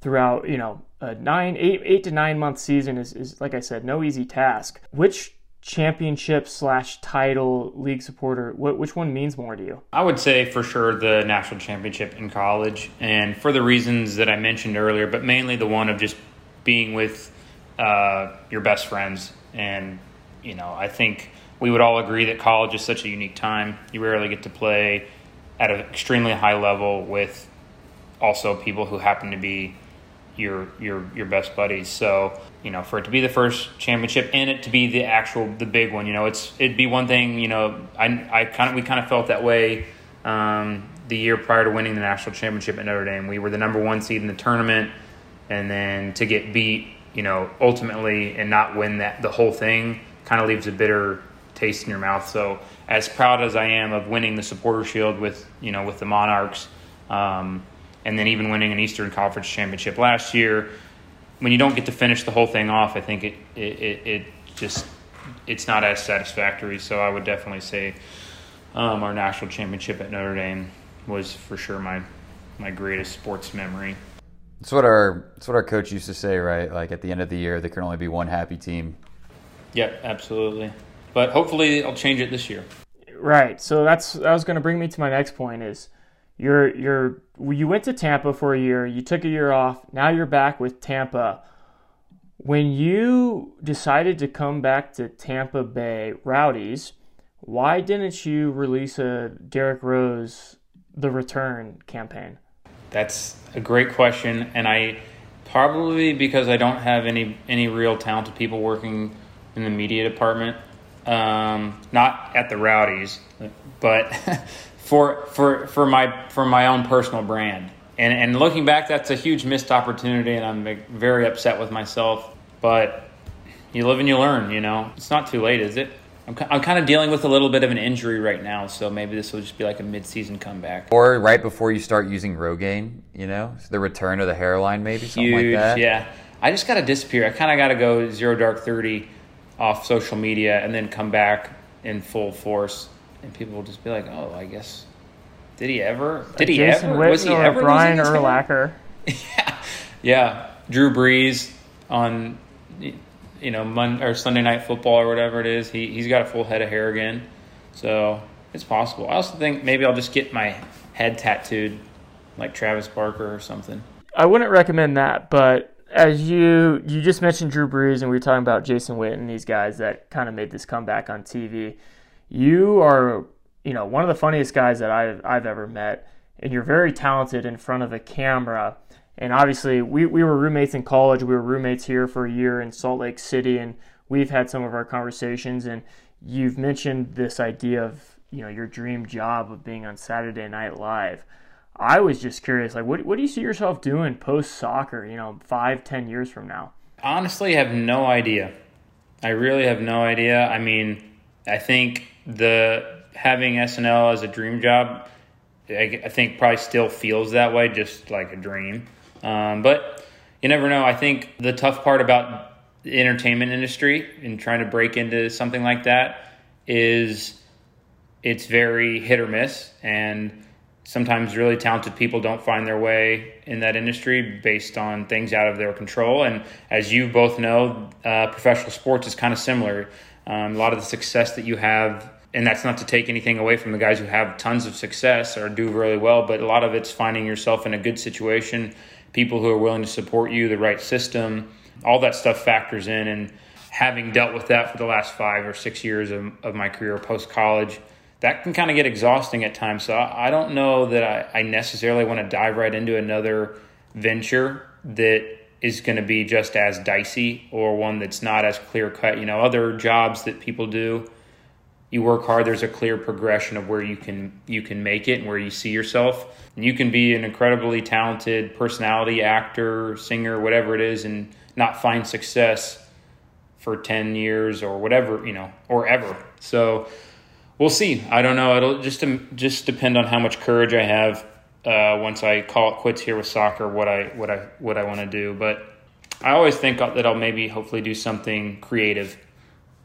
throughout, you know, a nine, eight, eight to nine month season is, is, like I said, no easy task. Which championship slash title league supporter, which one means more to you? I would say for sure the national championship in college, and for the reasons that I mentioned earlier, but mainly the one of just being with uh, your best friends. And, you know, I think we would all agree that college is such a unique time. You rarely get to play at an extremely high level with also people who happen to be your your your best buddies. So you know, for it to be the first championship and it to be the actual the big one, you know, it's it'd be one thing. You know, I I kind of we kind of felt that way um, the year prior to winning the national championship at Notre Dame. We were the number one seed in the tournament, and then to get beat, you know, ultimately and not win that the whole thing kind of leaves a bitter taste in your mouth. So as proud as I am of winning the Supporter Shield with you know with the Monarchs. Um, and then even winning an Eastern Conference championship last year. When you don't get to finish the whole thing off, I think it it, it, it just it's not as satisfactory. So I would definitely say um, our national championship at Notre Dame was for sure my my greatest sports memory. It's what our it's what our coach used to say, right? Like at the end of the year, there can only be one happy team. Yep, absolutely. But hopefully, I'll change it this year. Right. So that's that was going to bring me to my next point is you're you're you went to Tampa for a year, you took a year off, now you're back with Tampa. When you decided to come back to Tampa Bay Rowdies, why didn't you release a Derrick Rose the return campaign? That's a great question and I probably because I don't have any any real talented people working in the media department. Um, not at the Rowdies, but for for for my for my own personal brand. And and looking back, that's a huge missed opportunity, and I'm very upset with myself. But you live and you learn. You know, it's not too late, is it? I'm, I'm kind of dealing with a little bit of an injury right now, so maybe this will just be like a mid-season comeback. Or right before you start using Rogaine, you know, the return of the hairline, maybe something like that. yeah. I just got to disappear. I kind of got to go zero dark thirty off social media and then come back in full force and people will just be like, "Oh, I guess did he ever? Did he Jason ever? Witten was he or ever Brian losing his hair?" Urlacher? yeah, yeah. Drew Brees on you know Mon- or Sunday Night Football or whatever it is. He he's got a full head of hair again, so it's possible. I also think maybe I'll just get my head tattooed like Travis Barker or something. I wouldn't recommend that, but as you you just mentioned Drew Brees and we were talking about Jason Witten, these guys that kind of made this comeback on TV. You are, you know, one of the funniest guys that I've I've ever met, and you're very talented in front of a camera. And obviously, we, we were roommates in college. We were roommates here for a year in Salt Lake City, and we've had some of our conversations. And you've mentioned this idea of, you know, your dream job of being on Saturday Night Live. I was just curious, like, what, what do you see yourself doing post soccer, you know, five, ten years from now? Honestly, I have no idea. I really have no idea. I mean, I think the having SNL as a dream job, I think probably still feels that way, just like a dream. Um, but you never know. I think the tough part about the entertainment industry and trying to break into something like that is it's very hit or miss, and sometimes really talented people don't find their way in that industry based on things out of their control. And as you both know, uh, professional sports is kind of similar. Um, a lot of the success that you have, and that's not to take anything away from the guys who have tons of success or do really well, but a lot of it's finding yourself in a good situation, people who are willing to support you, the right system, all that stuff factors in. And having dealt with that for the last five or six years of, of my career post college, that can kind of get exhausting at times. So I, I don't know that I, I necessarily want to dive right into another venture that is going to be just as dicey or one that's not as clear cut. You know, other jobs that people do, you work hard. There's a clear progression of where you can you can make it and where you see yourself. And you can be an incredibly talented personality, actor, singer, whatever it is, and not find success for ten years or whatever you know, or ever. So we'll see. I don't know. It'll just just depend on how much courage I have uh, once I call it quits here with soccer. What I what I what I want to do, but I always think that I'll maybe hopefully do something creative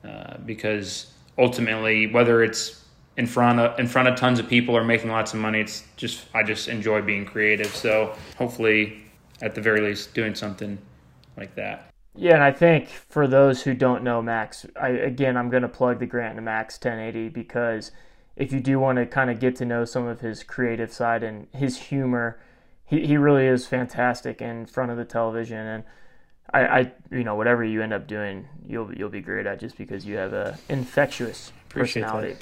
uh, because ultimately, whether it's in front of in front of tons of people or making lots of money, it's just I just enjoy being creative. So hopefully, at the very least, doing something like that. Yeah, and I think for those who don't know Max, I, again, I'm going to plug the Grant to Max 1080 because if you do want to kind of get to know some of his creative side and his humor, he, he really is fantastic in front of the television. And I, I, you know, whatever you end up doing, you'll you'll be great at just because you have a infectious Appreciate personality.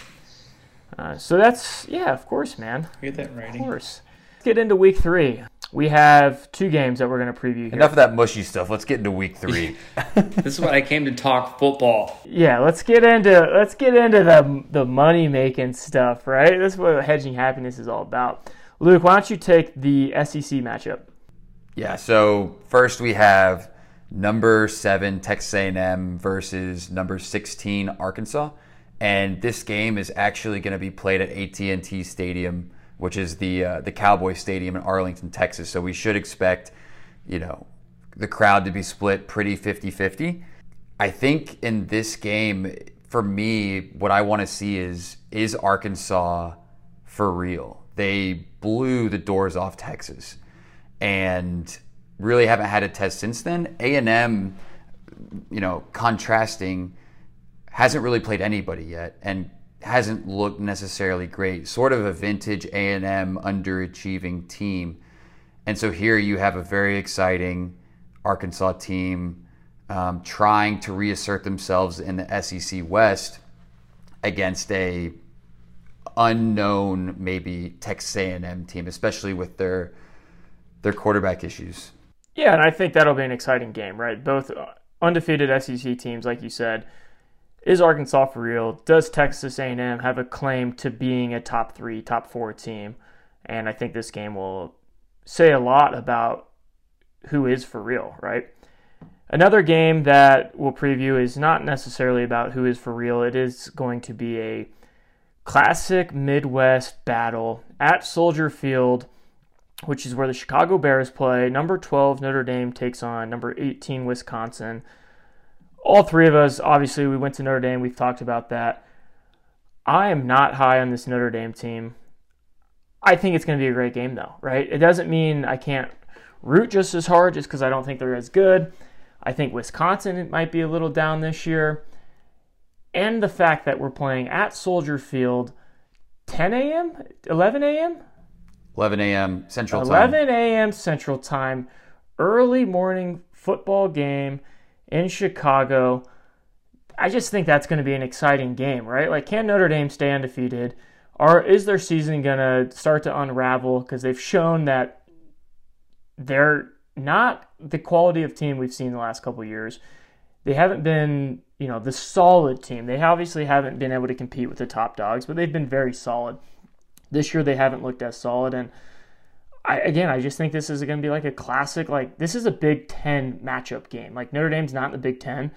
Uh, so that's yeah, of course, man. Get that Of writing. course. Let's get into week three. We have two games that we're going to preview here. Enough of that mushy stuff. Let's get into week three. This is what I came to talk football. Yeah, let's get into let's get into the the money making stuff, right? That's what hedging happiness is all about. Luke, why don't you take the SEC matchup? Yeah. So first we have number seven Texas A&M versus number sixteen Arkansas, and this game is actually going to be played at AT&T Stadium, which is the uh, the Cowboy Stadium in Arlington, Texas. So we should expect, you know, the crowd to be split pretty 50-50. I think in this game, for me, what I want to see is is Arkansas for real. They blew the doors off Texas and really haven't had a test since then. A and M, you know, contrasting, hasn't really played anybody yet, and hasn't looked necessarily great. Sort of a vintage A and M underachieving team, and so here you have a very exciting Arkansas team um, trying to reassert themselves in the SEC West against a unknown maybe Texas A&M team, especially with their their quarterback issues. Yeah, and I think that'll be an exciting game, right? Both uh, undefeated SEC teams, like you said. Is Arkansas for real? Does Texas A&M have a claim to being a top three, top four team? And I think this game will say a lot about who is for real, right? Another game that we'll preview is not necessarily about who is for real. It is going to be a classic Midwest battle at Soldier Field, which is where the Chicago Bears play. Number 12 Notre Dame takes on number 18 Wisconsin. All three of us, obviously, we went to Notre Dame. We've talked about that. I am not high on this Notre Dame team. I think it's going to be a great game, though, right? It doesn't mean I can't root just as hard just because I don't think they're as good. I think Wisconsin might be a little down this year. And the fact that we're playing at Soldier Field 10 a.m., 11 a.m., 11 a.m. Central Time. 11 a.m. Central Time, early morning football game in Chicago. I just think that's going to be an exciting game, right? Like, can Notre Dame stay undefeated? Or is their season going to start to unravel because they've shown that they're not the quality of team we've seen the last couple years. They haven't been, you know, the solid team. They obviously haven't been able to compete with the top dogs, but they've been very solid. This year they haven't looked as solid and I again, I just think this is going to be like a classic like this is a Big 10 matchup game. Like Notre Dame's not in the Big 10,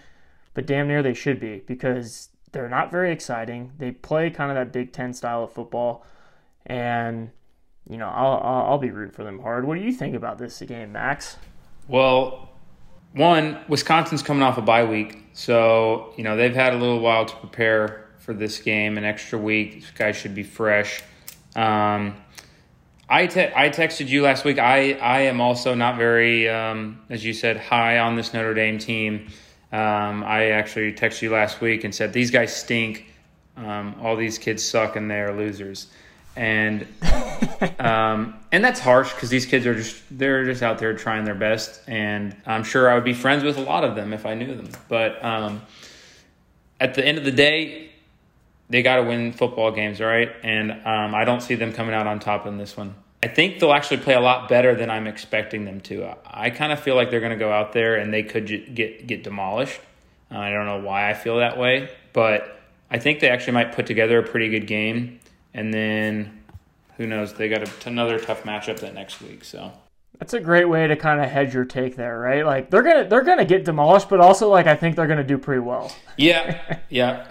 but damn near they should be because they're not very exciting. They play kind of that Big 10 style of football and you know, I'll, I'll, I'll be rooting for them hard. What do you think about this game, Max? Well, one, Wisconsin's coming off a bye week, so you know they've had a little while to prepare for this game, an extra week. Guys should be fresh. Um, I te- I texted you last week. I, I am also not very, um, as you said, high on this Notre Dame team. Um, I actually texted you last week and said these guys stink. Um, all these kids suck and they're losers. And um, and that's harsh because these kids are just they're just out there trying their best, and I'm sure I would be friends with a lot of them if I knew them. But um, at the end of the day, they got to win football games, right? And um, I don't see them coming out on top in this one. I think they'll actually play a lot better than I'm expecting them to. I, I kind of feel like they're going to go out there and they could j- get get demolished. Uh, I don't know why I feel that way, but I think they actually might put together a pretty good game, and then who knows? They got a, another tough matchup that next week. So That's a great way to kind of hedge your take there, right? Like they're gonna they're gonna get demolished, but also like I think they're gonna do pretty well. yeah, yeah,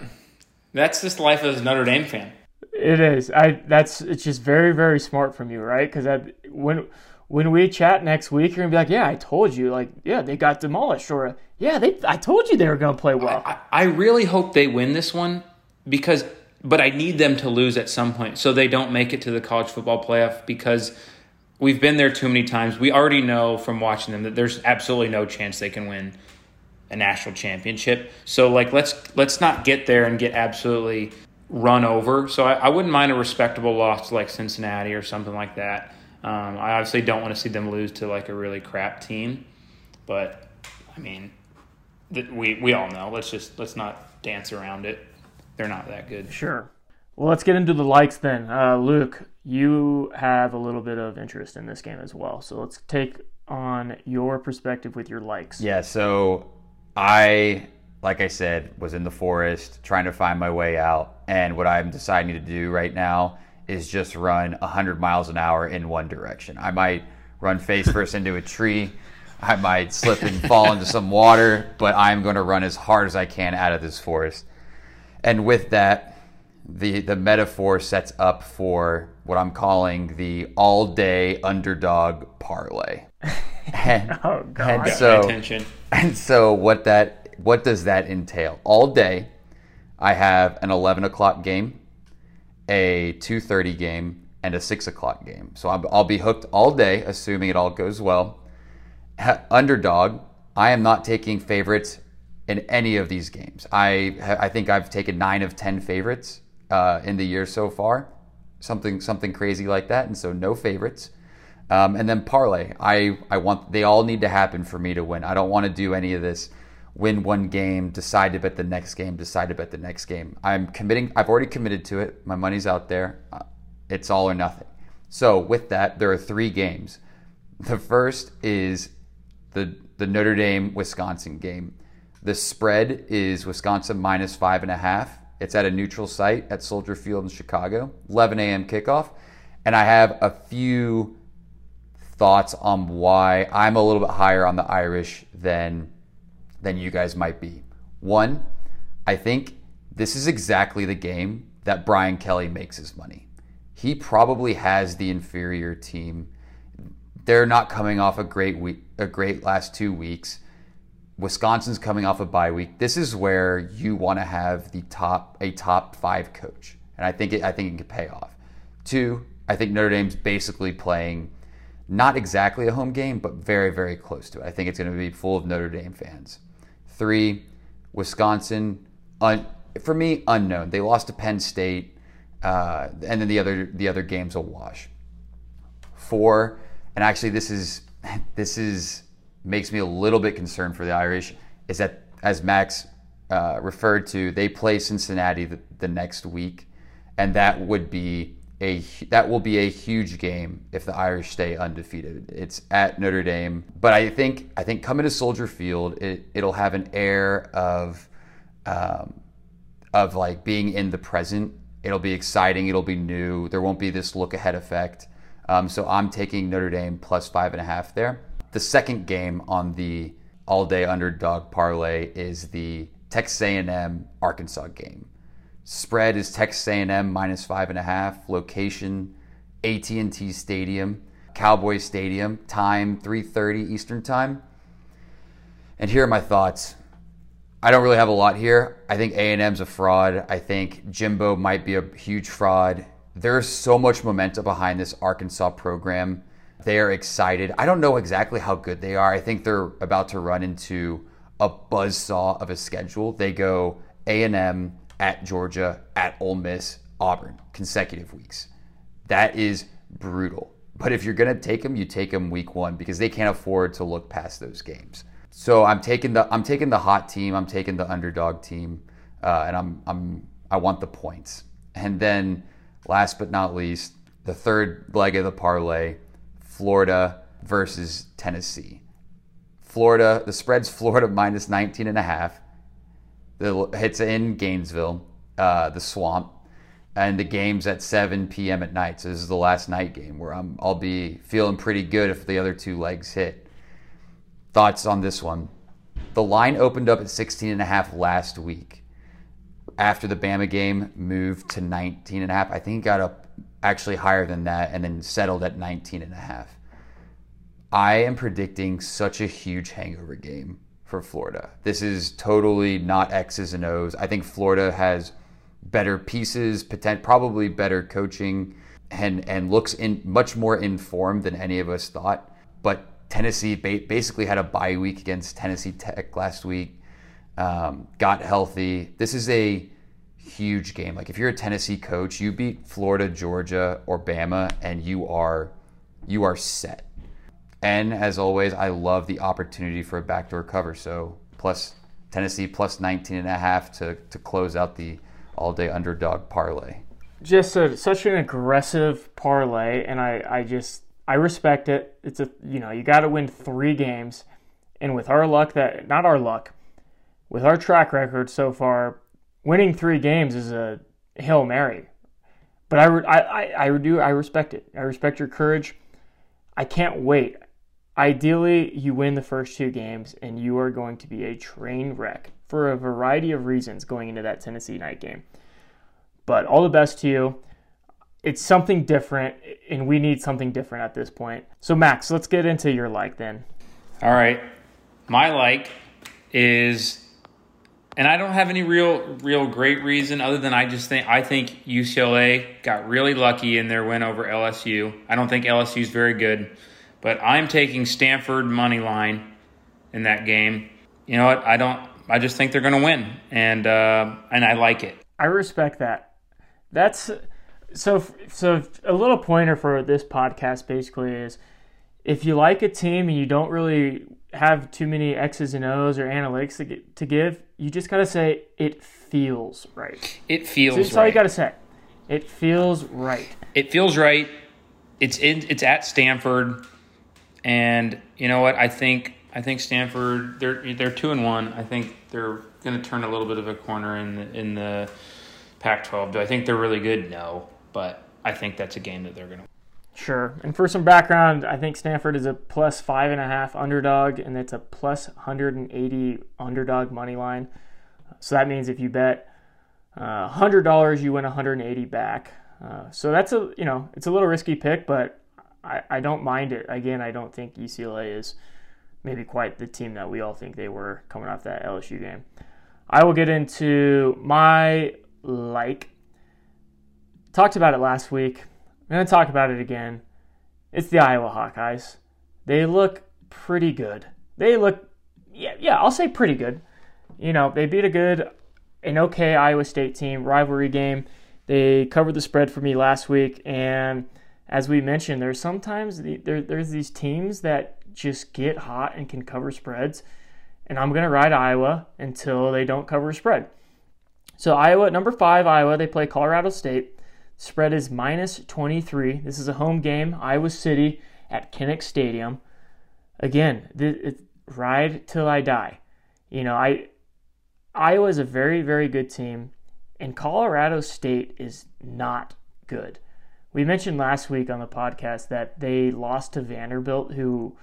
that's just life as a Notre Dame fan. It is. I that's it's just very very smart from you, right? Because when when we chat next week, you're gonna be like, yeah, I told you, like, yeah, they got demolished, or yeah, they I told you they were gonna play well. I, I really hope they win this one because, but I need them to lose at some point so they don't make it to the college football playoff because we've been there too many times. We already know from watching them that there's absolutely no chance they can win. A national championship. So like let's let's not get there and get absolutely run over. So I, I wouldn't mind a respectable loss to like Cincinnati or something like that. Um, I obviously don't want to see them lose to like a really crap team, but I mean, th- we we all know. Let's just let's not dance around it. They're not that good. Sure. Well, let's get into the likes then. Uh, Luke, you have a little bit of interest in this game as well. So let's take on your perspective with your likes. Yeah, so I, like I said, was in the forest trying to find my way out. And what I'm deciding to do right now is just run 100 miles an hour in one direction. I might run face first into a tree. I might slip and fall into some water, but I'm going to run as hard as I can out of this forest. And with that, the the metaphor sets up for what I'm calling the all day underdog parlay. And, Oh, God. and so attention. and so what that what does that entail? All day, I have an 11 o'clock game, a 2:30 game, and a six o'clock game. So I'll, I'll be hooked all day, assuming it all goes well. Ha- underdog, I am not taking favorites in any of these games. I I think I've taken nine of ten favorites uh, in the year so far, something something crazy like that, and so no favorites. Um, and then parlay, I I want they all need to happen for me to win. I don't want to do any of this. Win one game, decide to bet the next game, decide to bet the next game. I'm committing. I've already committed to it. My money's out there. Uh, It's all or nothing. So with that, there are three games. The first is the the Notre Dame Wisconsin game. The spread is Wisconsin minus five and a half. It's at a neutral site at Soldier Field in Chicago. 11 a.m. kickoff, and I have a few thoughts on why I'm a little bit higher on the Irish than than you guys might be. One, I think this is exactly the game that Brian Kelly makes his money. He probably has the inferior team. They're not coming off a great week, a great last two weeks. Wisconsin's coming off a bye week. This is where you want to have the top a top five coach, and I think it, I think it could pay off. Two, I think Notre Dame's basically playing not exactly a home game, but very very close to it. I think it's going to be full of Notre Dame fans. Three, Wisconsin, un, for me unknown. They lost to Penn State, uh, and then the other the other games will wash. Four, and actually this is this is makes me a little bit concerned for the Irish is that as Max uh, referred to, they play Cincinnati the, the next week, and that would be a that will be a huge game if the Irish stay undefeated. It's at Notre Dame, but I think I think coming to Soldier Field, it, it'll have an air of um, of like being in the present. It'll be exciting. It'll be new. There won't be this look ahead effect. Um, so I'm taking Notre Dame plus five and a half there. The second game on the all day underdog parlay is the Texas A&M Arkansas game. Spread is Texas A&M minus five and a half. Location AT&T Stadium, Cowboy Stadium. Time 3:30 Eastern Time. And here are my thoughts. I don't really have a lot here. I think A&M's a fraud. I think Jimbo might be a huge fraud. There's so much momentum behind this Arkansas program. They are excited. I don't know exactly how good they are. I think they're about to run into a buzzsaw of a schedule. They go A&M at Georgia, at Ole Miss, Auburn, consecutive weeks. That is brutal. But if you're going to take them, you take them week 1 because they can't afford to look past those games. So I'm taking the I'm taking the hot team. I'm taking the underdog team, uh, and I'm I'm I want the points. And then, last but not least, the third leg of the parlay: Florida versus Tennessee. Florida, the spread's Florida minus 19 and a half. The it's in Gainesville, uh, the swamp, and the game's at 7 p.m. at night. So this is the last night game where I'm I'll be feeling pretty good if the other two legs hit thoughts on this one. The line opened up at 16 and a half last week. After the Bama game moved to 19 and a half, I think it got up actually higher than that and then settled at 19 and a half. I am predicting such a huge hangover game for Florida. This is totally not X's and O's. I think Florida has better pieces, potent, probably better coaching, and and looks in much more informed than any of us thought. But Tennessee ba- basically had a bye week against Tennessee Tech last week. um, got healthy. This is a huge game. Like if you're a Tennessee coach, you beat Florida, Georgia, or Bama, and you are you are set. And as always, I love the opportunity for a backdoor cover. So plus Tennessee plus 19 and a half to, to close out the all day underdog parlay. Just a, such an aggressive parlay, and I, I just I respect it. It's a you know you got to win three games, and with our luck that not our luck, with our track record so far, winning three games is a hail mary. But I, I, I, I do I respect it. I respect your courage. I can't wait. Ideally, you win the first two games, and you are going to be a train wreck for a variety of reasons going into that Tennessee night game. But all the best to you. It's something different, and we need something different at this point. So, Max, let's get into your like then. All right. My like is and I don't have any real real great reason other than I just think I think UCLA got really lucky in their win over LSU. I don't think LSU is very good, but I'm taking Stanford money line in that game. You know what? I don't. I just think they're going to win, and uh, and I like it. I respect that. That's so. So a little pointer for this podcast basically is if you like a team and you don't really have too many X's and O's or analytics to, get, to give. You just got to say it feels right. It feels so that's right. all you got to say. It feels right. It feels right. It's in, it's at Stanford, and you know what? I think I think Stanford they're they're two and one. I think they're going to turn a little bit of a corner in the, in the Pac-12. Do I think they're really good? No, but I think that's a game that they're going to. Sure. And for some background, I think Stanford is a plus five and a half underdog, and it's a plus 180 underdog money line. So that means if you bet uh, $100, you win 180 back. Uh, so that's a you know it's a little risky pick, but I, I don't mind it. Again, I don't think UCLA is maybe quite the team that we all think they were coming off that LSU game. I will get into my like. Talked about it last week. I'm going to talk about it again. It's the Iowa Hawkeyes. They look pretty good. They look, yeah, yeah, I'll say pretty good. You know, they beat a good, an okay Iowa State team, rivalry game. They covered the spread for me last week, and as we mentioned, there's sometimes the, there, there's these teams that just get hot and can cover spreads, and I'm gonna ride Iowa until they don't cover a spread. So Iowa, number five, Iowa, they play Colorado State. Spread is minus 23. This is a home game, Iowa City at Kinnick Stadium. Again, ride till I die. You know, I Iowa is a very, very good team, and Colorado State is not good. We mentioned last week on the podcast that they lost to Vanderbilt, who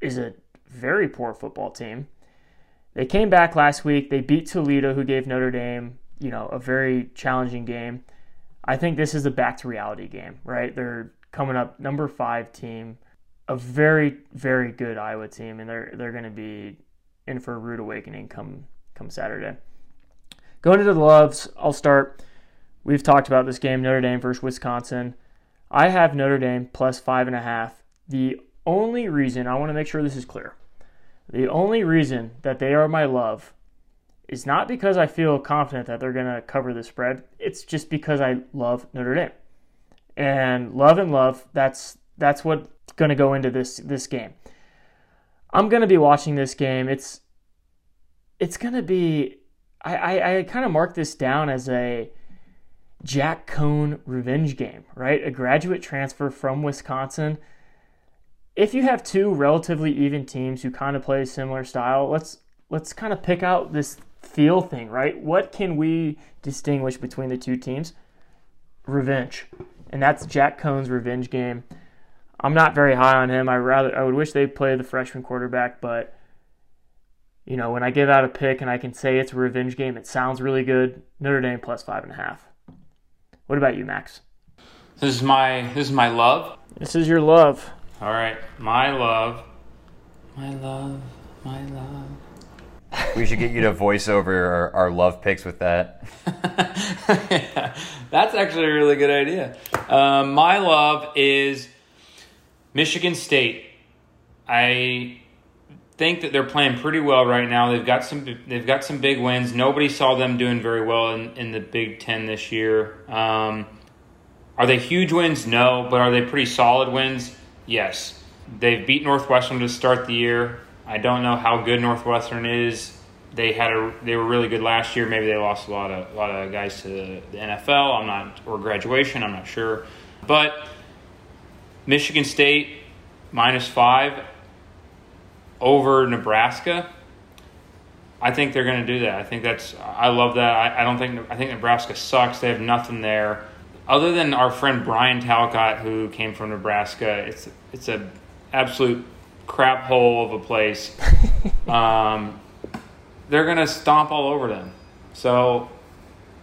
is a very poor football team. They came back last week. They beat Toledo, who gave Notre Dame, you know, a very challenging game. I think this is a back to reality game, right? They're coming up number five team, a very very good Iowa team, and they're they're going to be in for a rude awakening come come Saturday. Going into the loves, I'll start. We've talked about this game, Notre Dame versus Wisconsin. I have Notre Dame plus five and a half. The only reason I want to make sure this is clear, the only reason that they are my love is not because I feel confident that they're going to cover the spread. It's just because I love Notre Dame. And love and love, that's that's what's going to go into this this game. I'm going to be watching this game. It's it's going to be I, I, I kind of mark this down as a Jack Coan revenge game, right? A graduate transfer from Wisconsin. If you have two relatively even teams who kind of play a similar style, let's let's kind of pick out this feel thing, right? What can we distinguish between the two teams? Revenge. And that's Jack Coan's revenge game. I'm not very high on him. I rather I would wish they play the freshman quarterback, but you know, when I give out a pick and I can say it's a revenge game, it sounds really good. Notre Dame plus five and a half. What about you, Max? This is my this is my love. This is your love. All right, my love, my love, my love. We should get you to voice over our, our love picks with that. yeah, that's actually a really good idea. Um, my love is Michigan State. I think that they're playing pretty well right now. They've got some they've got some big wins. Nobody saw them doing very well in, in the Big Ten this year. Um, are they huge wins? No, but are they pretty solid wins? Yes. They've beat Northwestern to start the year. I don't know how good Northwestern is. They had a they were really good last year. Maybe they lost a lot of a lot of guys to the NFL. I'm not or graduation. I'm not sure, but Michigan State minus five over Nebraska. I think they're going to do that. I think that's. I love that. I, I don't think. I think Nebraska sucks. They have nothing there, other than our friend Brian Talcott, who came from Nebraska. It's it's a absolute crap hole of a place. um, they're going to stomp all over them. So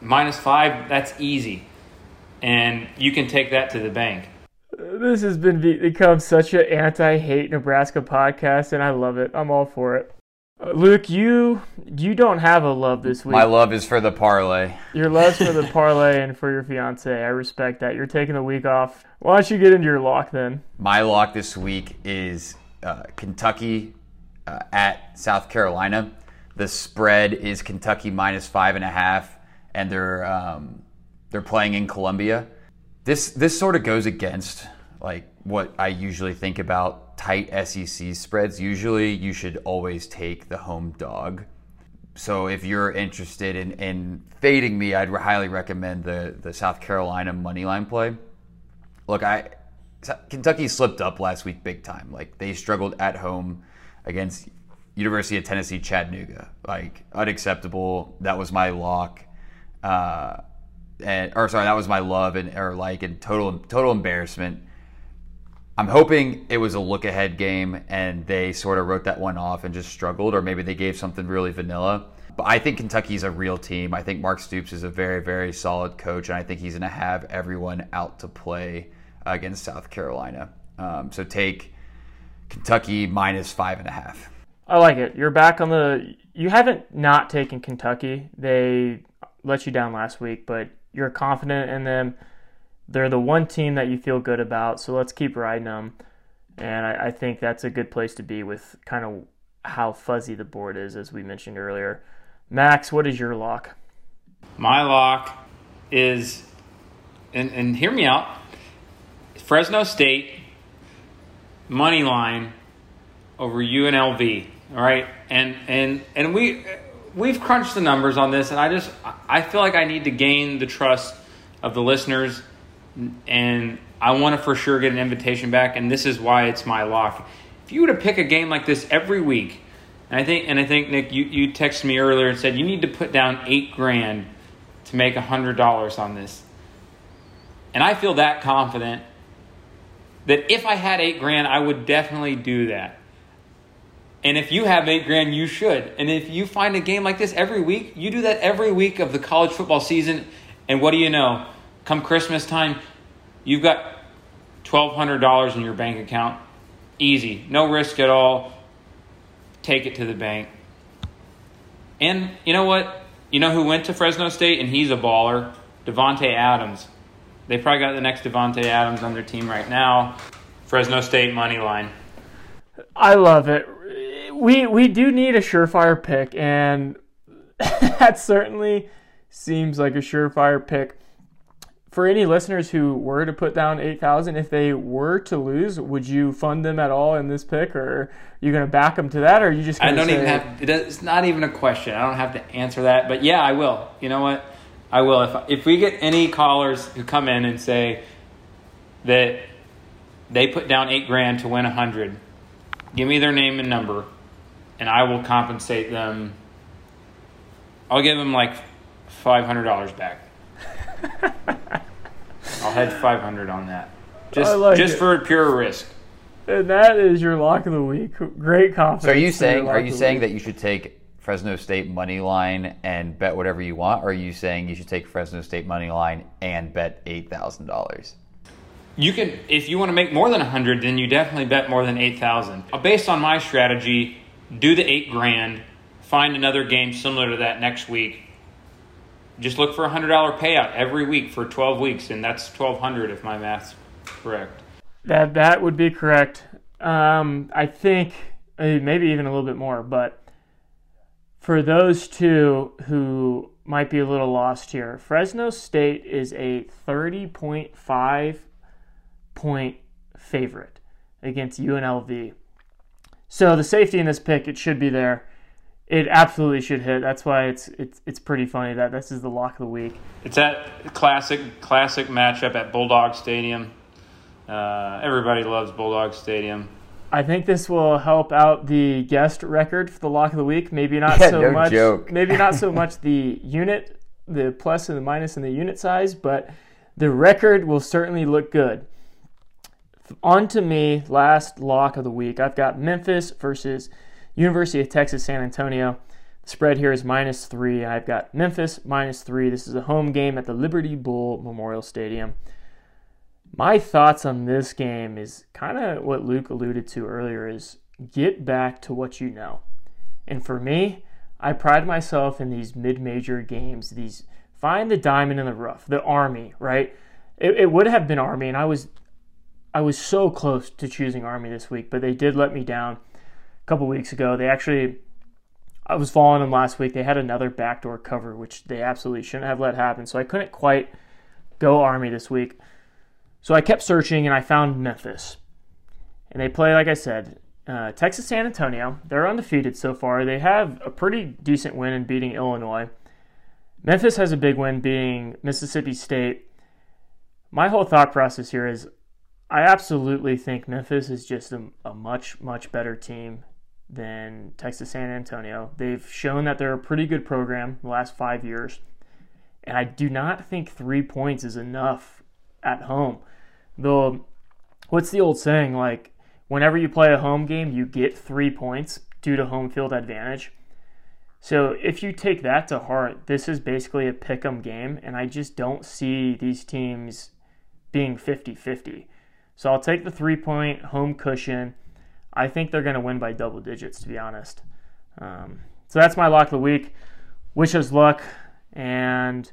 minus five, that's easy, and you can take that to the bank. This has been become such an anti-hate Nebraska podcast, and I love it. I'm all for it. Uh, Luke, you you don't have a love this week. My love is for the parlay. Your love's for the parlay and for your fiance. I respect that. You're taking the week off. Why don't you get into your lock then? My lock this week is uh, Kentucky uh, at South Carolina. The spread is Kentucky minus five and a half, and they're um, they're playing in Columbia. This this sort of goes against like what I usually think about tight SEC spreads. Usually, you should always take the home dog. So if you're interested in, in fading me, I'd highly recommend the the South Carolina money line play. Look, I Kentucky slipped up last week big time. Like they struggled at home against University of Tennessee Chattanooga. Like unacceptable. That was my lock. Uh, and or sorry, that was my love and or like and total total embarrassment. I'm hoping it was a look ahead game and they sort of wrote that one off and just struggled, or maybe they gave something really vanilla. But I think Kentucky's a real team. I think Mark Stoops is a very, very solid coach, and I think he's going to have everyone out to play against South Carolina. Um, so take Kentucky minus five and a half. I like it. You're back on the. You haven't not taken Kentucky. They let you down last week, but you're confident in them. They're the one team that you feel good about, so let's keep riding them. And I, I think that's a good place to be with kind of how fuzzy the board is, as we mentioned earlier. Max, what is your lock? My lock is, and, and hear me out Fresno State money line over UNLV. All right, and and and we we've crunched the numbers on this, and I just I feel like I need to gain the trust of the listeners, and I want to for sure get an invitation back, and this is why it's my lock. If you were to pick a game like this every week, and I think and I think Nick, you you texted me earlier and said you need to put down eight grand to make a hundred dollars on this, and I feel that confident that if I had eight grand, I would definitely do that. And if you have eight grand, you should. And if you find a game like this every week, you do that every week of the college football season. And what do you know? Come Christmas time, you've got $1,200 in your bank account. Easy. No risk at all. Take it to the bank. And you know what? You know who went to Fresno State and he's a baller? Davante Adams. They probably got the next Davante Adams on their team right now. Fresno State money line. I love it. We we do need a surefire pick, and that certainly seems like a surefire pick. For any listeners who were to put down eight thousand, if they were to lose, would you fund them at all in this pick, or are you going to back them to that, or are you just? I don't say, even have. It's not even a question. I don't have to answer that, but yeah, I will. You know what? I will. If if we get any callers who come in and say that they put down eight grand to win a hundred, give me their name and number, and I will compensate them. I'll give them like five hundred dollars back. I'll hedge five hundred on that, just like just it. for pure risk. And that is your lock of the week. Great confidence. So are you saying are you saying week. that you should take Fresno State money line and bet whatever you want, or are you saying you should take Fresno State money line and bet eight thousand dollars? You can, if you want to make more than a hundred, then you definitely bet more than eight thousand. Uh, based on my strategy, do the eight grand, find another game similar to that next week. Just look for a hundred dollar payout every week for twelve weeks, and that's twelve hundred if my math's correct. That that would be correct. Um, I think uh, maybe even a little bit more. But for those two who might be a little lost here, Fresno State is a 30.5 point favorite against UNLV. So the safety in this pick, it should be there. It absolutely should hit. That's why it's it's it's pretty funny that this is the lock of the week. It's that classic classic matchup at Bulldog Stadium. Uh, everybody loves Bulldog Stadium. I think this will help out the guest record for the lock of the week. Maybe not Yeah, so no much. joke. Maybe not so much the unit, the plus and the minus and the unit size, but the record will certainly look good. On to me, last lock of the week. I've got Memphis versus University of Texas San Antonio. The spread here is minus three. I've got Memphis minus three. This is a home game at the Liberty Bowl Memorial Stadium. My thoughts on this game is kind of what Luke alluded to earlier is get back to what you know. And for me, I pride myself in these mid-major games, these find the diamond in the rough, the Army, right? It, it would have been Army, and I was I was so close to choosing Army this week, but they did let me down a couple weeks ago. They actually I was following them last week. They had another backdoor cover, which they absolutely shouldn't have let happen. So I couldn't quite go Army this week. So I kept searching and I found Memphis. And they play, like I said, uh, Texas San Antonio. They're undefeated so far. They have a pretty decent win in beating Illinois. Memphis has a big win beating Mississippi State. My whole thought process here is I absolutely think Memphis is just a, a much, much better team than Texas San Antonio. They've shown that they're a pretty good program the last five years. And I do not think three points is enough at home. The what's the old saying? Like whenever you play a home game, you get three points due to home field advantage. So if you take that to heart, this is basically a pick 'em game, and I just don't see these teams being 50-50. So I'll take the three point home cushion. I think they're going to win by double digits, to be honest. Um, so that's my lock of the week. Wish us luck, and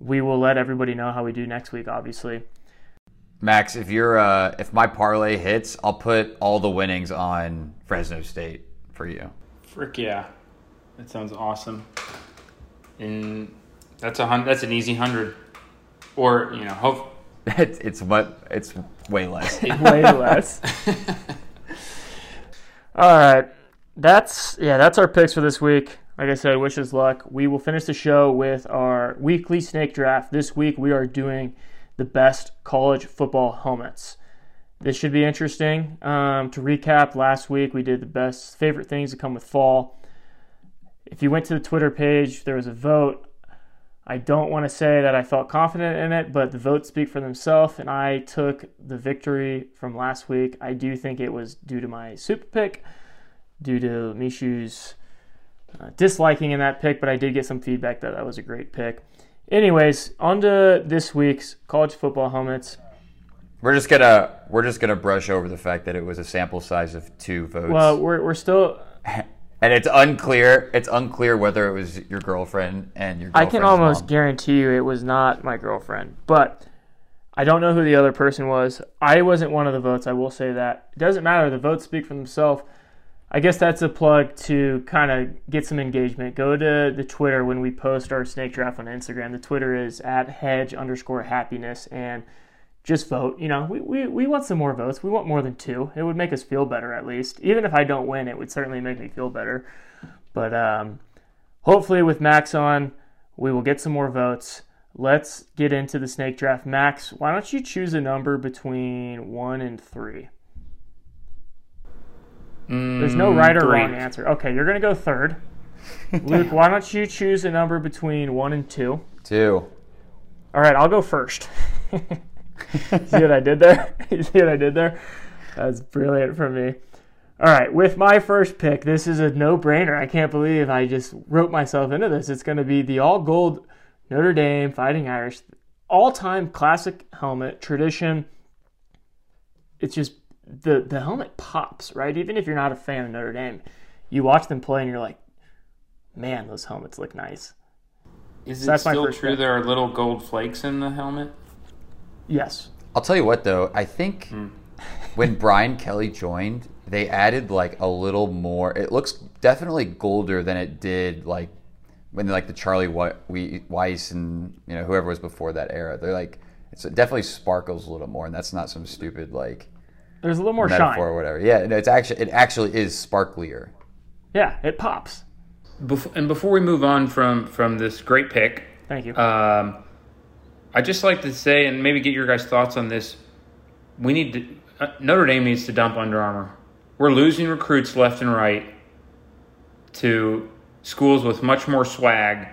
we will let everybody know how we do next week, obviously. Max, if you're uh, if my parlay hits, I'll put all the winnings on Fresno State for you. Frick yeah, that sounds awesome. And that's a hun- That's an easy hundred, or you know, hope It's it's what it's way less. Way less. All right. That's yeah, that's our picks for this week. Like I said, wish us luck. We will finish the show with our weekly snake draft. This week we are doing the best college football helmets. This should be interesting. Um, to recap, last week we did the best favorite things that come with fall. If you went to the Twitter page, there was a vote. I don't want to say that I felt confident in it, but the votes speak for themselves, and I took the victory from last week. I do think it was due to my super pick, due to Mishu's uh, disliking in that pick, but I did get some feedback that that was a great pick. Anyways, on to this week's college football helmets. We're just gonna we're just gonna brush over the fact that it was a sample size of two votes. Well, we're, we're still. and it's unclear. It's unclear whether it was your girlfriend and your. I can almost mom. guarantee you it was not my girlfriend, but I don't know who the other person was. I wasn't one of the votes. I will say that. It doesn't matter. The votes speak for themselves. I guess that's a plug to kind of get some engagement. Go to the Twitter when we post our snake draft on Instagram. The Twitter is at hedge underscore happiness and just vote. You know, we, we, we want some more votes. We want more than two. It would make us feel better at least. Even if I don't win, it would certainly make me feel better. But um, hopefully, with Max on, we will get some more votes. Let's get into the snake draft. Max, why don't you choose a number between one and three? There's no right or three. wrong answer. Okay, you're going to go third. Luke, why don't you choose a number between one and two? Two. All right, I'll go first. see what I did there? you see what I did there? That's brilliant from me. All right, with my first pick, this is a no-brainer. I can't believe I just wrote myself into this. It's going to be the all-gold Notre Dame Fighting Irish, all-time classic helmet tradition. It's just the the helmet pops, right? Even if you're not a fan of Notre Dame, you watch them play and you're like, man, those helmets look nice. Is it still true pick. there are little gold flakes in the helmet? Yes. I'll tell you what though. I think Hmm. when Brian Kelly joined, they added like a little more. It looks definitely golder than it did like when like the Charlie Weis and you know whoever was before that era. They're like it's, it definitely sparkles a little more, and that's not some stupid like There's a little more metaphor shine. or whatever. Yeah, no, it's actually it actually is sparklier. Yeah, it pops. Bef- and before we move on from from this great pick, Thank you. um, I just like to say and maybe get your guys' thoughts on this. We need to uh, Notre Dame needs to dump Under Armour. We're losing recruits left and right to schools with much more swag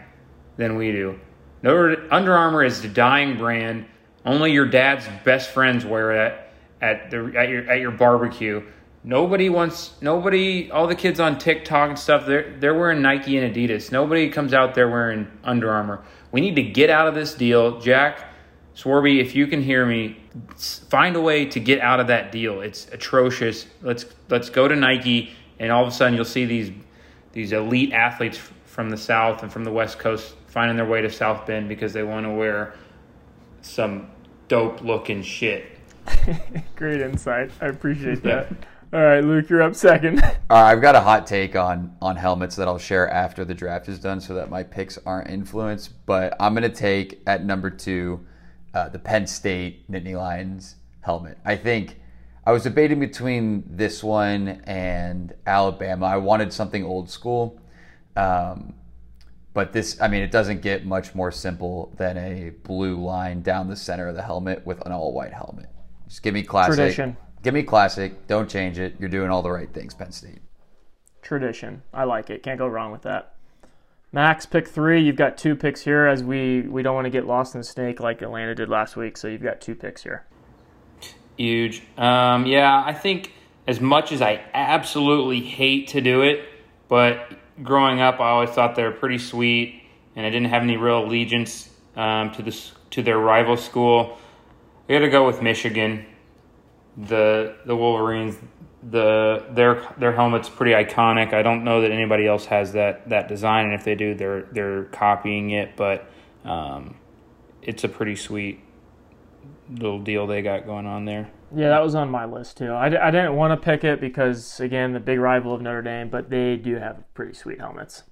than we do. Notre, Under Armour is the dying brand. Only your dad's best friends wear it at the at your at your barbecue. Nobody wants nobody. All the kids on TikTok and stuff, they're they're wearing Nike and Adidas. Nobody comes out there wearing Under Armour. We need to get out of this deal, Jack Swarbrick. If you can hear me, find a way to get out of that deal. It's atrocious. Let's let's go to Nike, and all of a sudden you'll see these these elite athletes from the South and from the West Coast finding their way to South Bend because they want to wear some dope looking shit. Great insight. I appreciate that. All right, Luke, you're up second. All right, I've got a hot take on on helmets that I'll share after the draft is done, so that my picks aren't influenced. But I'm gonna take at number two uh, the Penn State Nittany Lions helmet. I think I was debating between this one and Alabama. I wanted something old school, um, but this, I mean, it doesn't get much more simple than a blue line down the center of the helmet with an all white helmet. Just give me classic. Tradition. Give me classic. Don't change it. You're doing all the right things, Penn State. Tradition. I like it. Can't go wrong with that. Max, pick three. You've got two picks here as we, we don't want to get lost in the snake like Atlanta did last week, so you've got two picks here. Huge. Um, yeah, I think as much as I absolutely hate to do it, but growing up, I always thought they were pretty sweet, and I didn't have any real allegiance um, to this to their rival school. I got to go with Michigan. The the Wolverines. The their their helmet's pretty iconic. I don't know that anybody else has that that design, and if they do, they're they're copying it. But um, it's a pretty sweet little deal they got going on there. Yeah, that was on my list too. I, I didn't want to pick it because, again, the big rival of Notre Dame, but they do have pretty sweet helmets.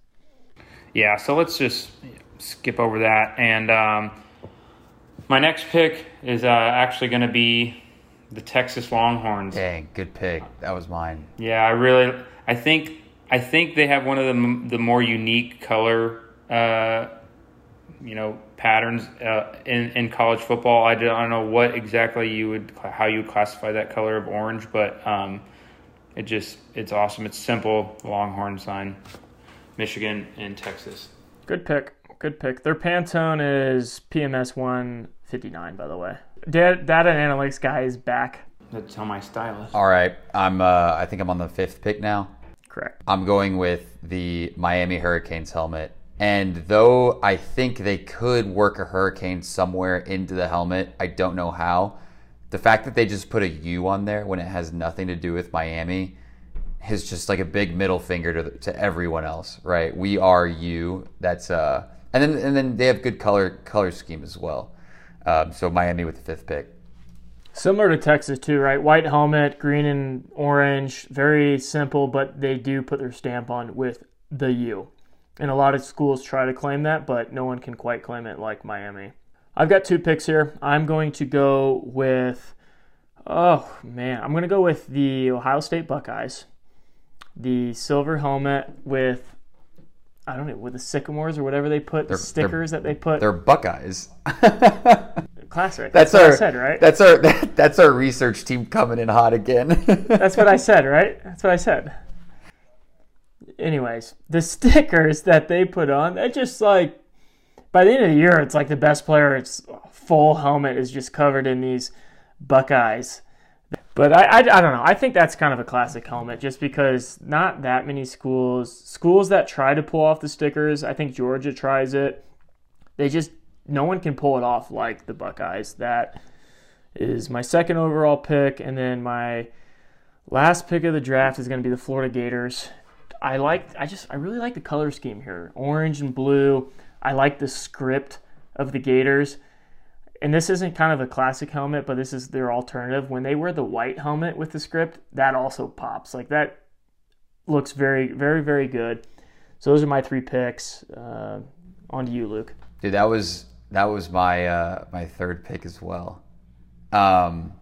Yeah, so let's just skip over that. And um, my next pick is uh, actually going to be the Texas Longhorns. Dang, good pick. That was mine. Yeah, I really, I think, I think they have one of the the more unique color, uh, you know, patterns uh, in in college football. I don't, I don't know what exactly you would how you would classify that color of orange, but um, it just it's awesome. It's simple Longhorn sign, Michigan and Texas. Good pick. Good pick. Their Pantone is PMS 159, by the way. Data, data and analytics guy is back. That's how my style is. All right, I'm. Uh, I think I'm on the fifth pick now. Correct. I'm going with the Miami Hurricanes helmet. And though I think they could work a hurricane somewhere into the helmet, I don't know how. The fact that they just put a U on there when it has nothing to do with Miami is just like a big middle finger to, to everyone else, right? We are you. That's uh, and then and then they have good color color scheme as well. Um, so Miami with the fifth pick. Similar to Texas, too, right? White helmet, green and orange. Very simple, but they do put their stamp on with the U. And a lot of schools try to claim that, but no one can quite claim it like Miami. I've got two picks here. I'm going to go with, oh man, I'm going to go with the Ohio State Buckeyes. The silver helmet with, I don't know, with the sycamores or whatever they put, the They're- stickers that they put. They're Buckeyes. Classic. That's, what our I said, right? That's our that's our research team coming in hot again. That's what I said, right? That's what I said. Anyways, the stickers that they put on, they're just like by the end of the year, it's like the best player. Its full helmet is just covered in these Buckeyes. But I, I, I don't know. I think that's kind of a classic helmet, just because not that many schools schools that try to pull off the stickers. I think Georgia tries it. They just no one can pull it off like the Buckeyes. That is my second overall pick, and then my last pick of the draft is going to be the Florida Gators. I like, I just, I really like the color scheme here, orange and blue. I like the script of the Gators, and this isn't kind of a classic helmet, but this is their alternative. When they wear the white helmet with the script, that also pops. Like that looks very, very, very good. So those are my three picks. Uh, on to you, Luke. Dude, that was that was my uh, my third pick as well. Um,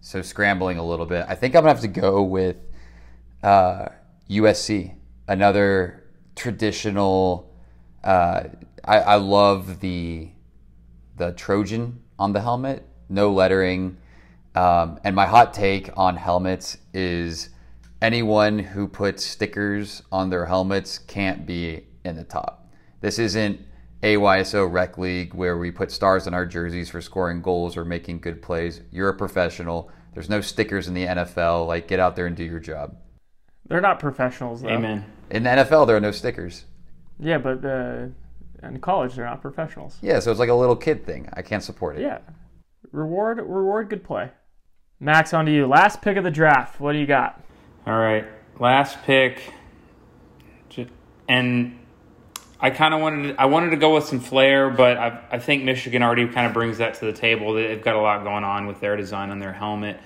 so scrambling a little bit, I think I'm gonna have to go with uh, USC, another traditional. Uh, I, I love the the Trojan on the helmet, no lettering. Um, and my hot take on helmets is anyone who puts stickers on their helmets can't be in the top. This isn't AYSO Rec League where we put stars on our jerseys for scoring goals or making good plays. You're a professional. There's no stickers in the NFL. Like, get out there and do your job. They're not professionals, though. Amen. In the NFL, there are no stickers. Yeah, but uh, in college, they're not professionals. Yeah, so it's like a little kid thing. I can't support it. Yeah. Reward, reward, good play. Max, on to you. Last pick of the draft. What do you got? All right, last pick, and I kind of wanted to, I wanted to go with some flair, but I, I think Michigan already kind of brings that to the table. They've got a lot going on with their design on their helmet.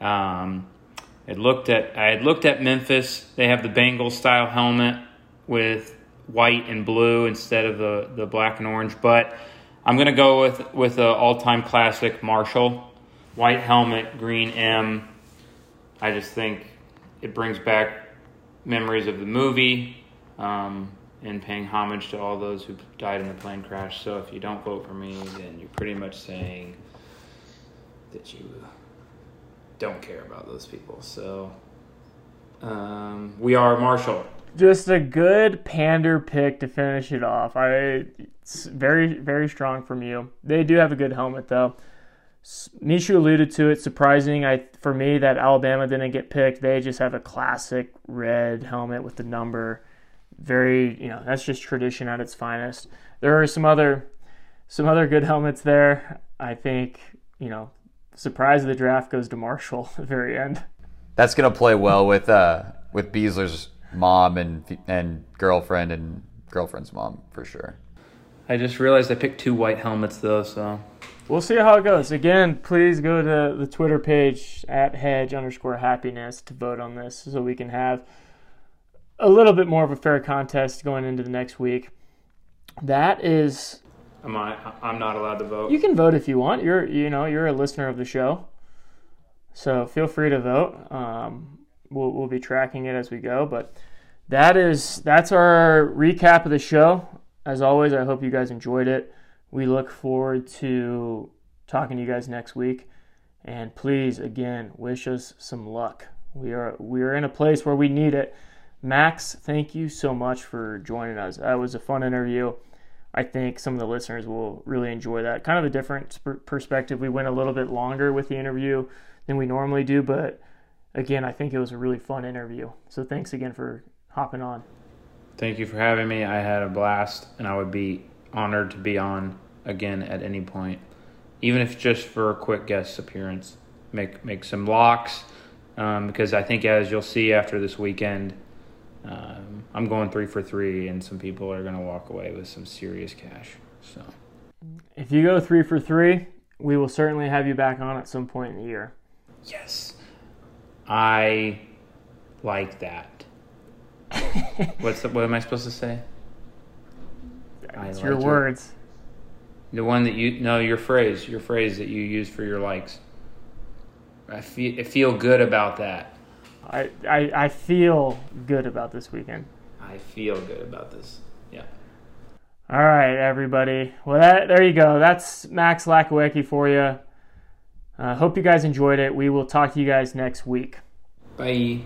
Um, I looked at I had looked at Memphis. They have the Bengals style helmet with white and blue instead of the, the black and orange. But I'm gonna go with with the all time classic Marshall white helmet, green M. I just think it brings back memories of the movie um, and paying homage to all those who died in the plane crash. So if you don't vote for me, then you're pretty much saying that you don't care about those people. So um, we are Marshall. Just a good pander pick to finish it off. I it's very very strong from you. They do have a good helmet though. Mishu alluded to it. Surprising, I for me that Alabama didn't get picked. They just have a classic red helmet with the number. Very, you know, that's just tradition at its finest. There are some other, some other good helmets there. I think, you know, surprise of the draft goes to Marshall at the very end. That's gonna play well with uh with Beasler's mom and and girlfriend and girlfriend's mom for sure. I just realized I picked two white helmets though, so we'll see how it goes. Again, please go to the Twitter page at hedge underscore happiness to vote on this so we can have a little bit more of a fair contest going into the next week. That is. Am I? I'm not allowed to vote. You can vote if you want. You're, you know, you're a listener of the show, so feel free to vote. Um, we'll, we'll be tracking it as we go, but that is that's our recap of the show. As always, I hope you guys enjoyed it. We look forward to talking to you guys next week. And please, again, wish us some luck. We are we are in a place where we need it. Max, thank you so much for joining us. That was a fun interview. I think some of the listeners will really enjoy that. Kind of a different perspective. We went a little bit longer with the interview than we normally do, but again, I think it was a really fun interview. So thanks again for hopping on. Thank you for having me. I had a blast, and I would be honored to be on again at any point, even if just for a quick guest appearance. Make make some locks um, because I think as you'll see after this weekend, um, I'm going three for three, and some people are going to walk away with some serious cash. So, if you go three for three, we will certainly have you back on at some point in the year. Yes, I like that. What's the, what am I supposed to say? It's like your it. words. The one that you no, your phrase, your phrase that you use for your likes. I feel I feel good about that. I, I I feel good about this weekend. I feel good about this. Yeah. All right, everybody. Well, that there you go. That's Max Lachowecki for you. Uh, hope you guys enjoyed it. We will talk to you guys next week. Bye.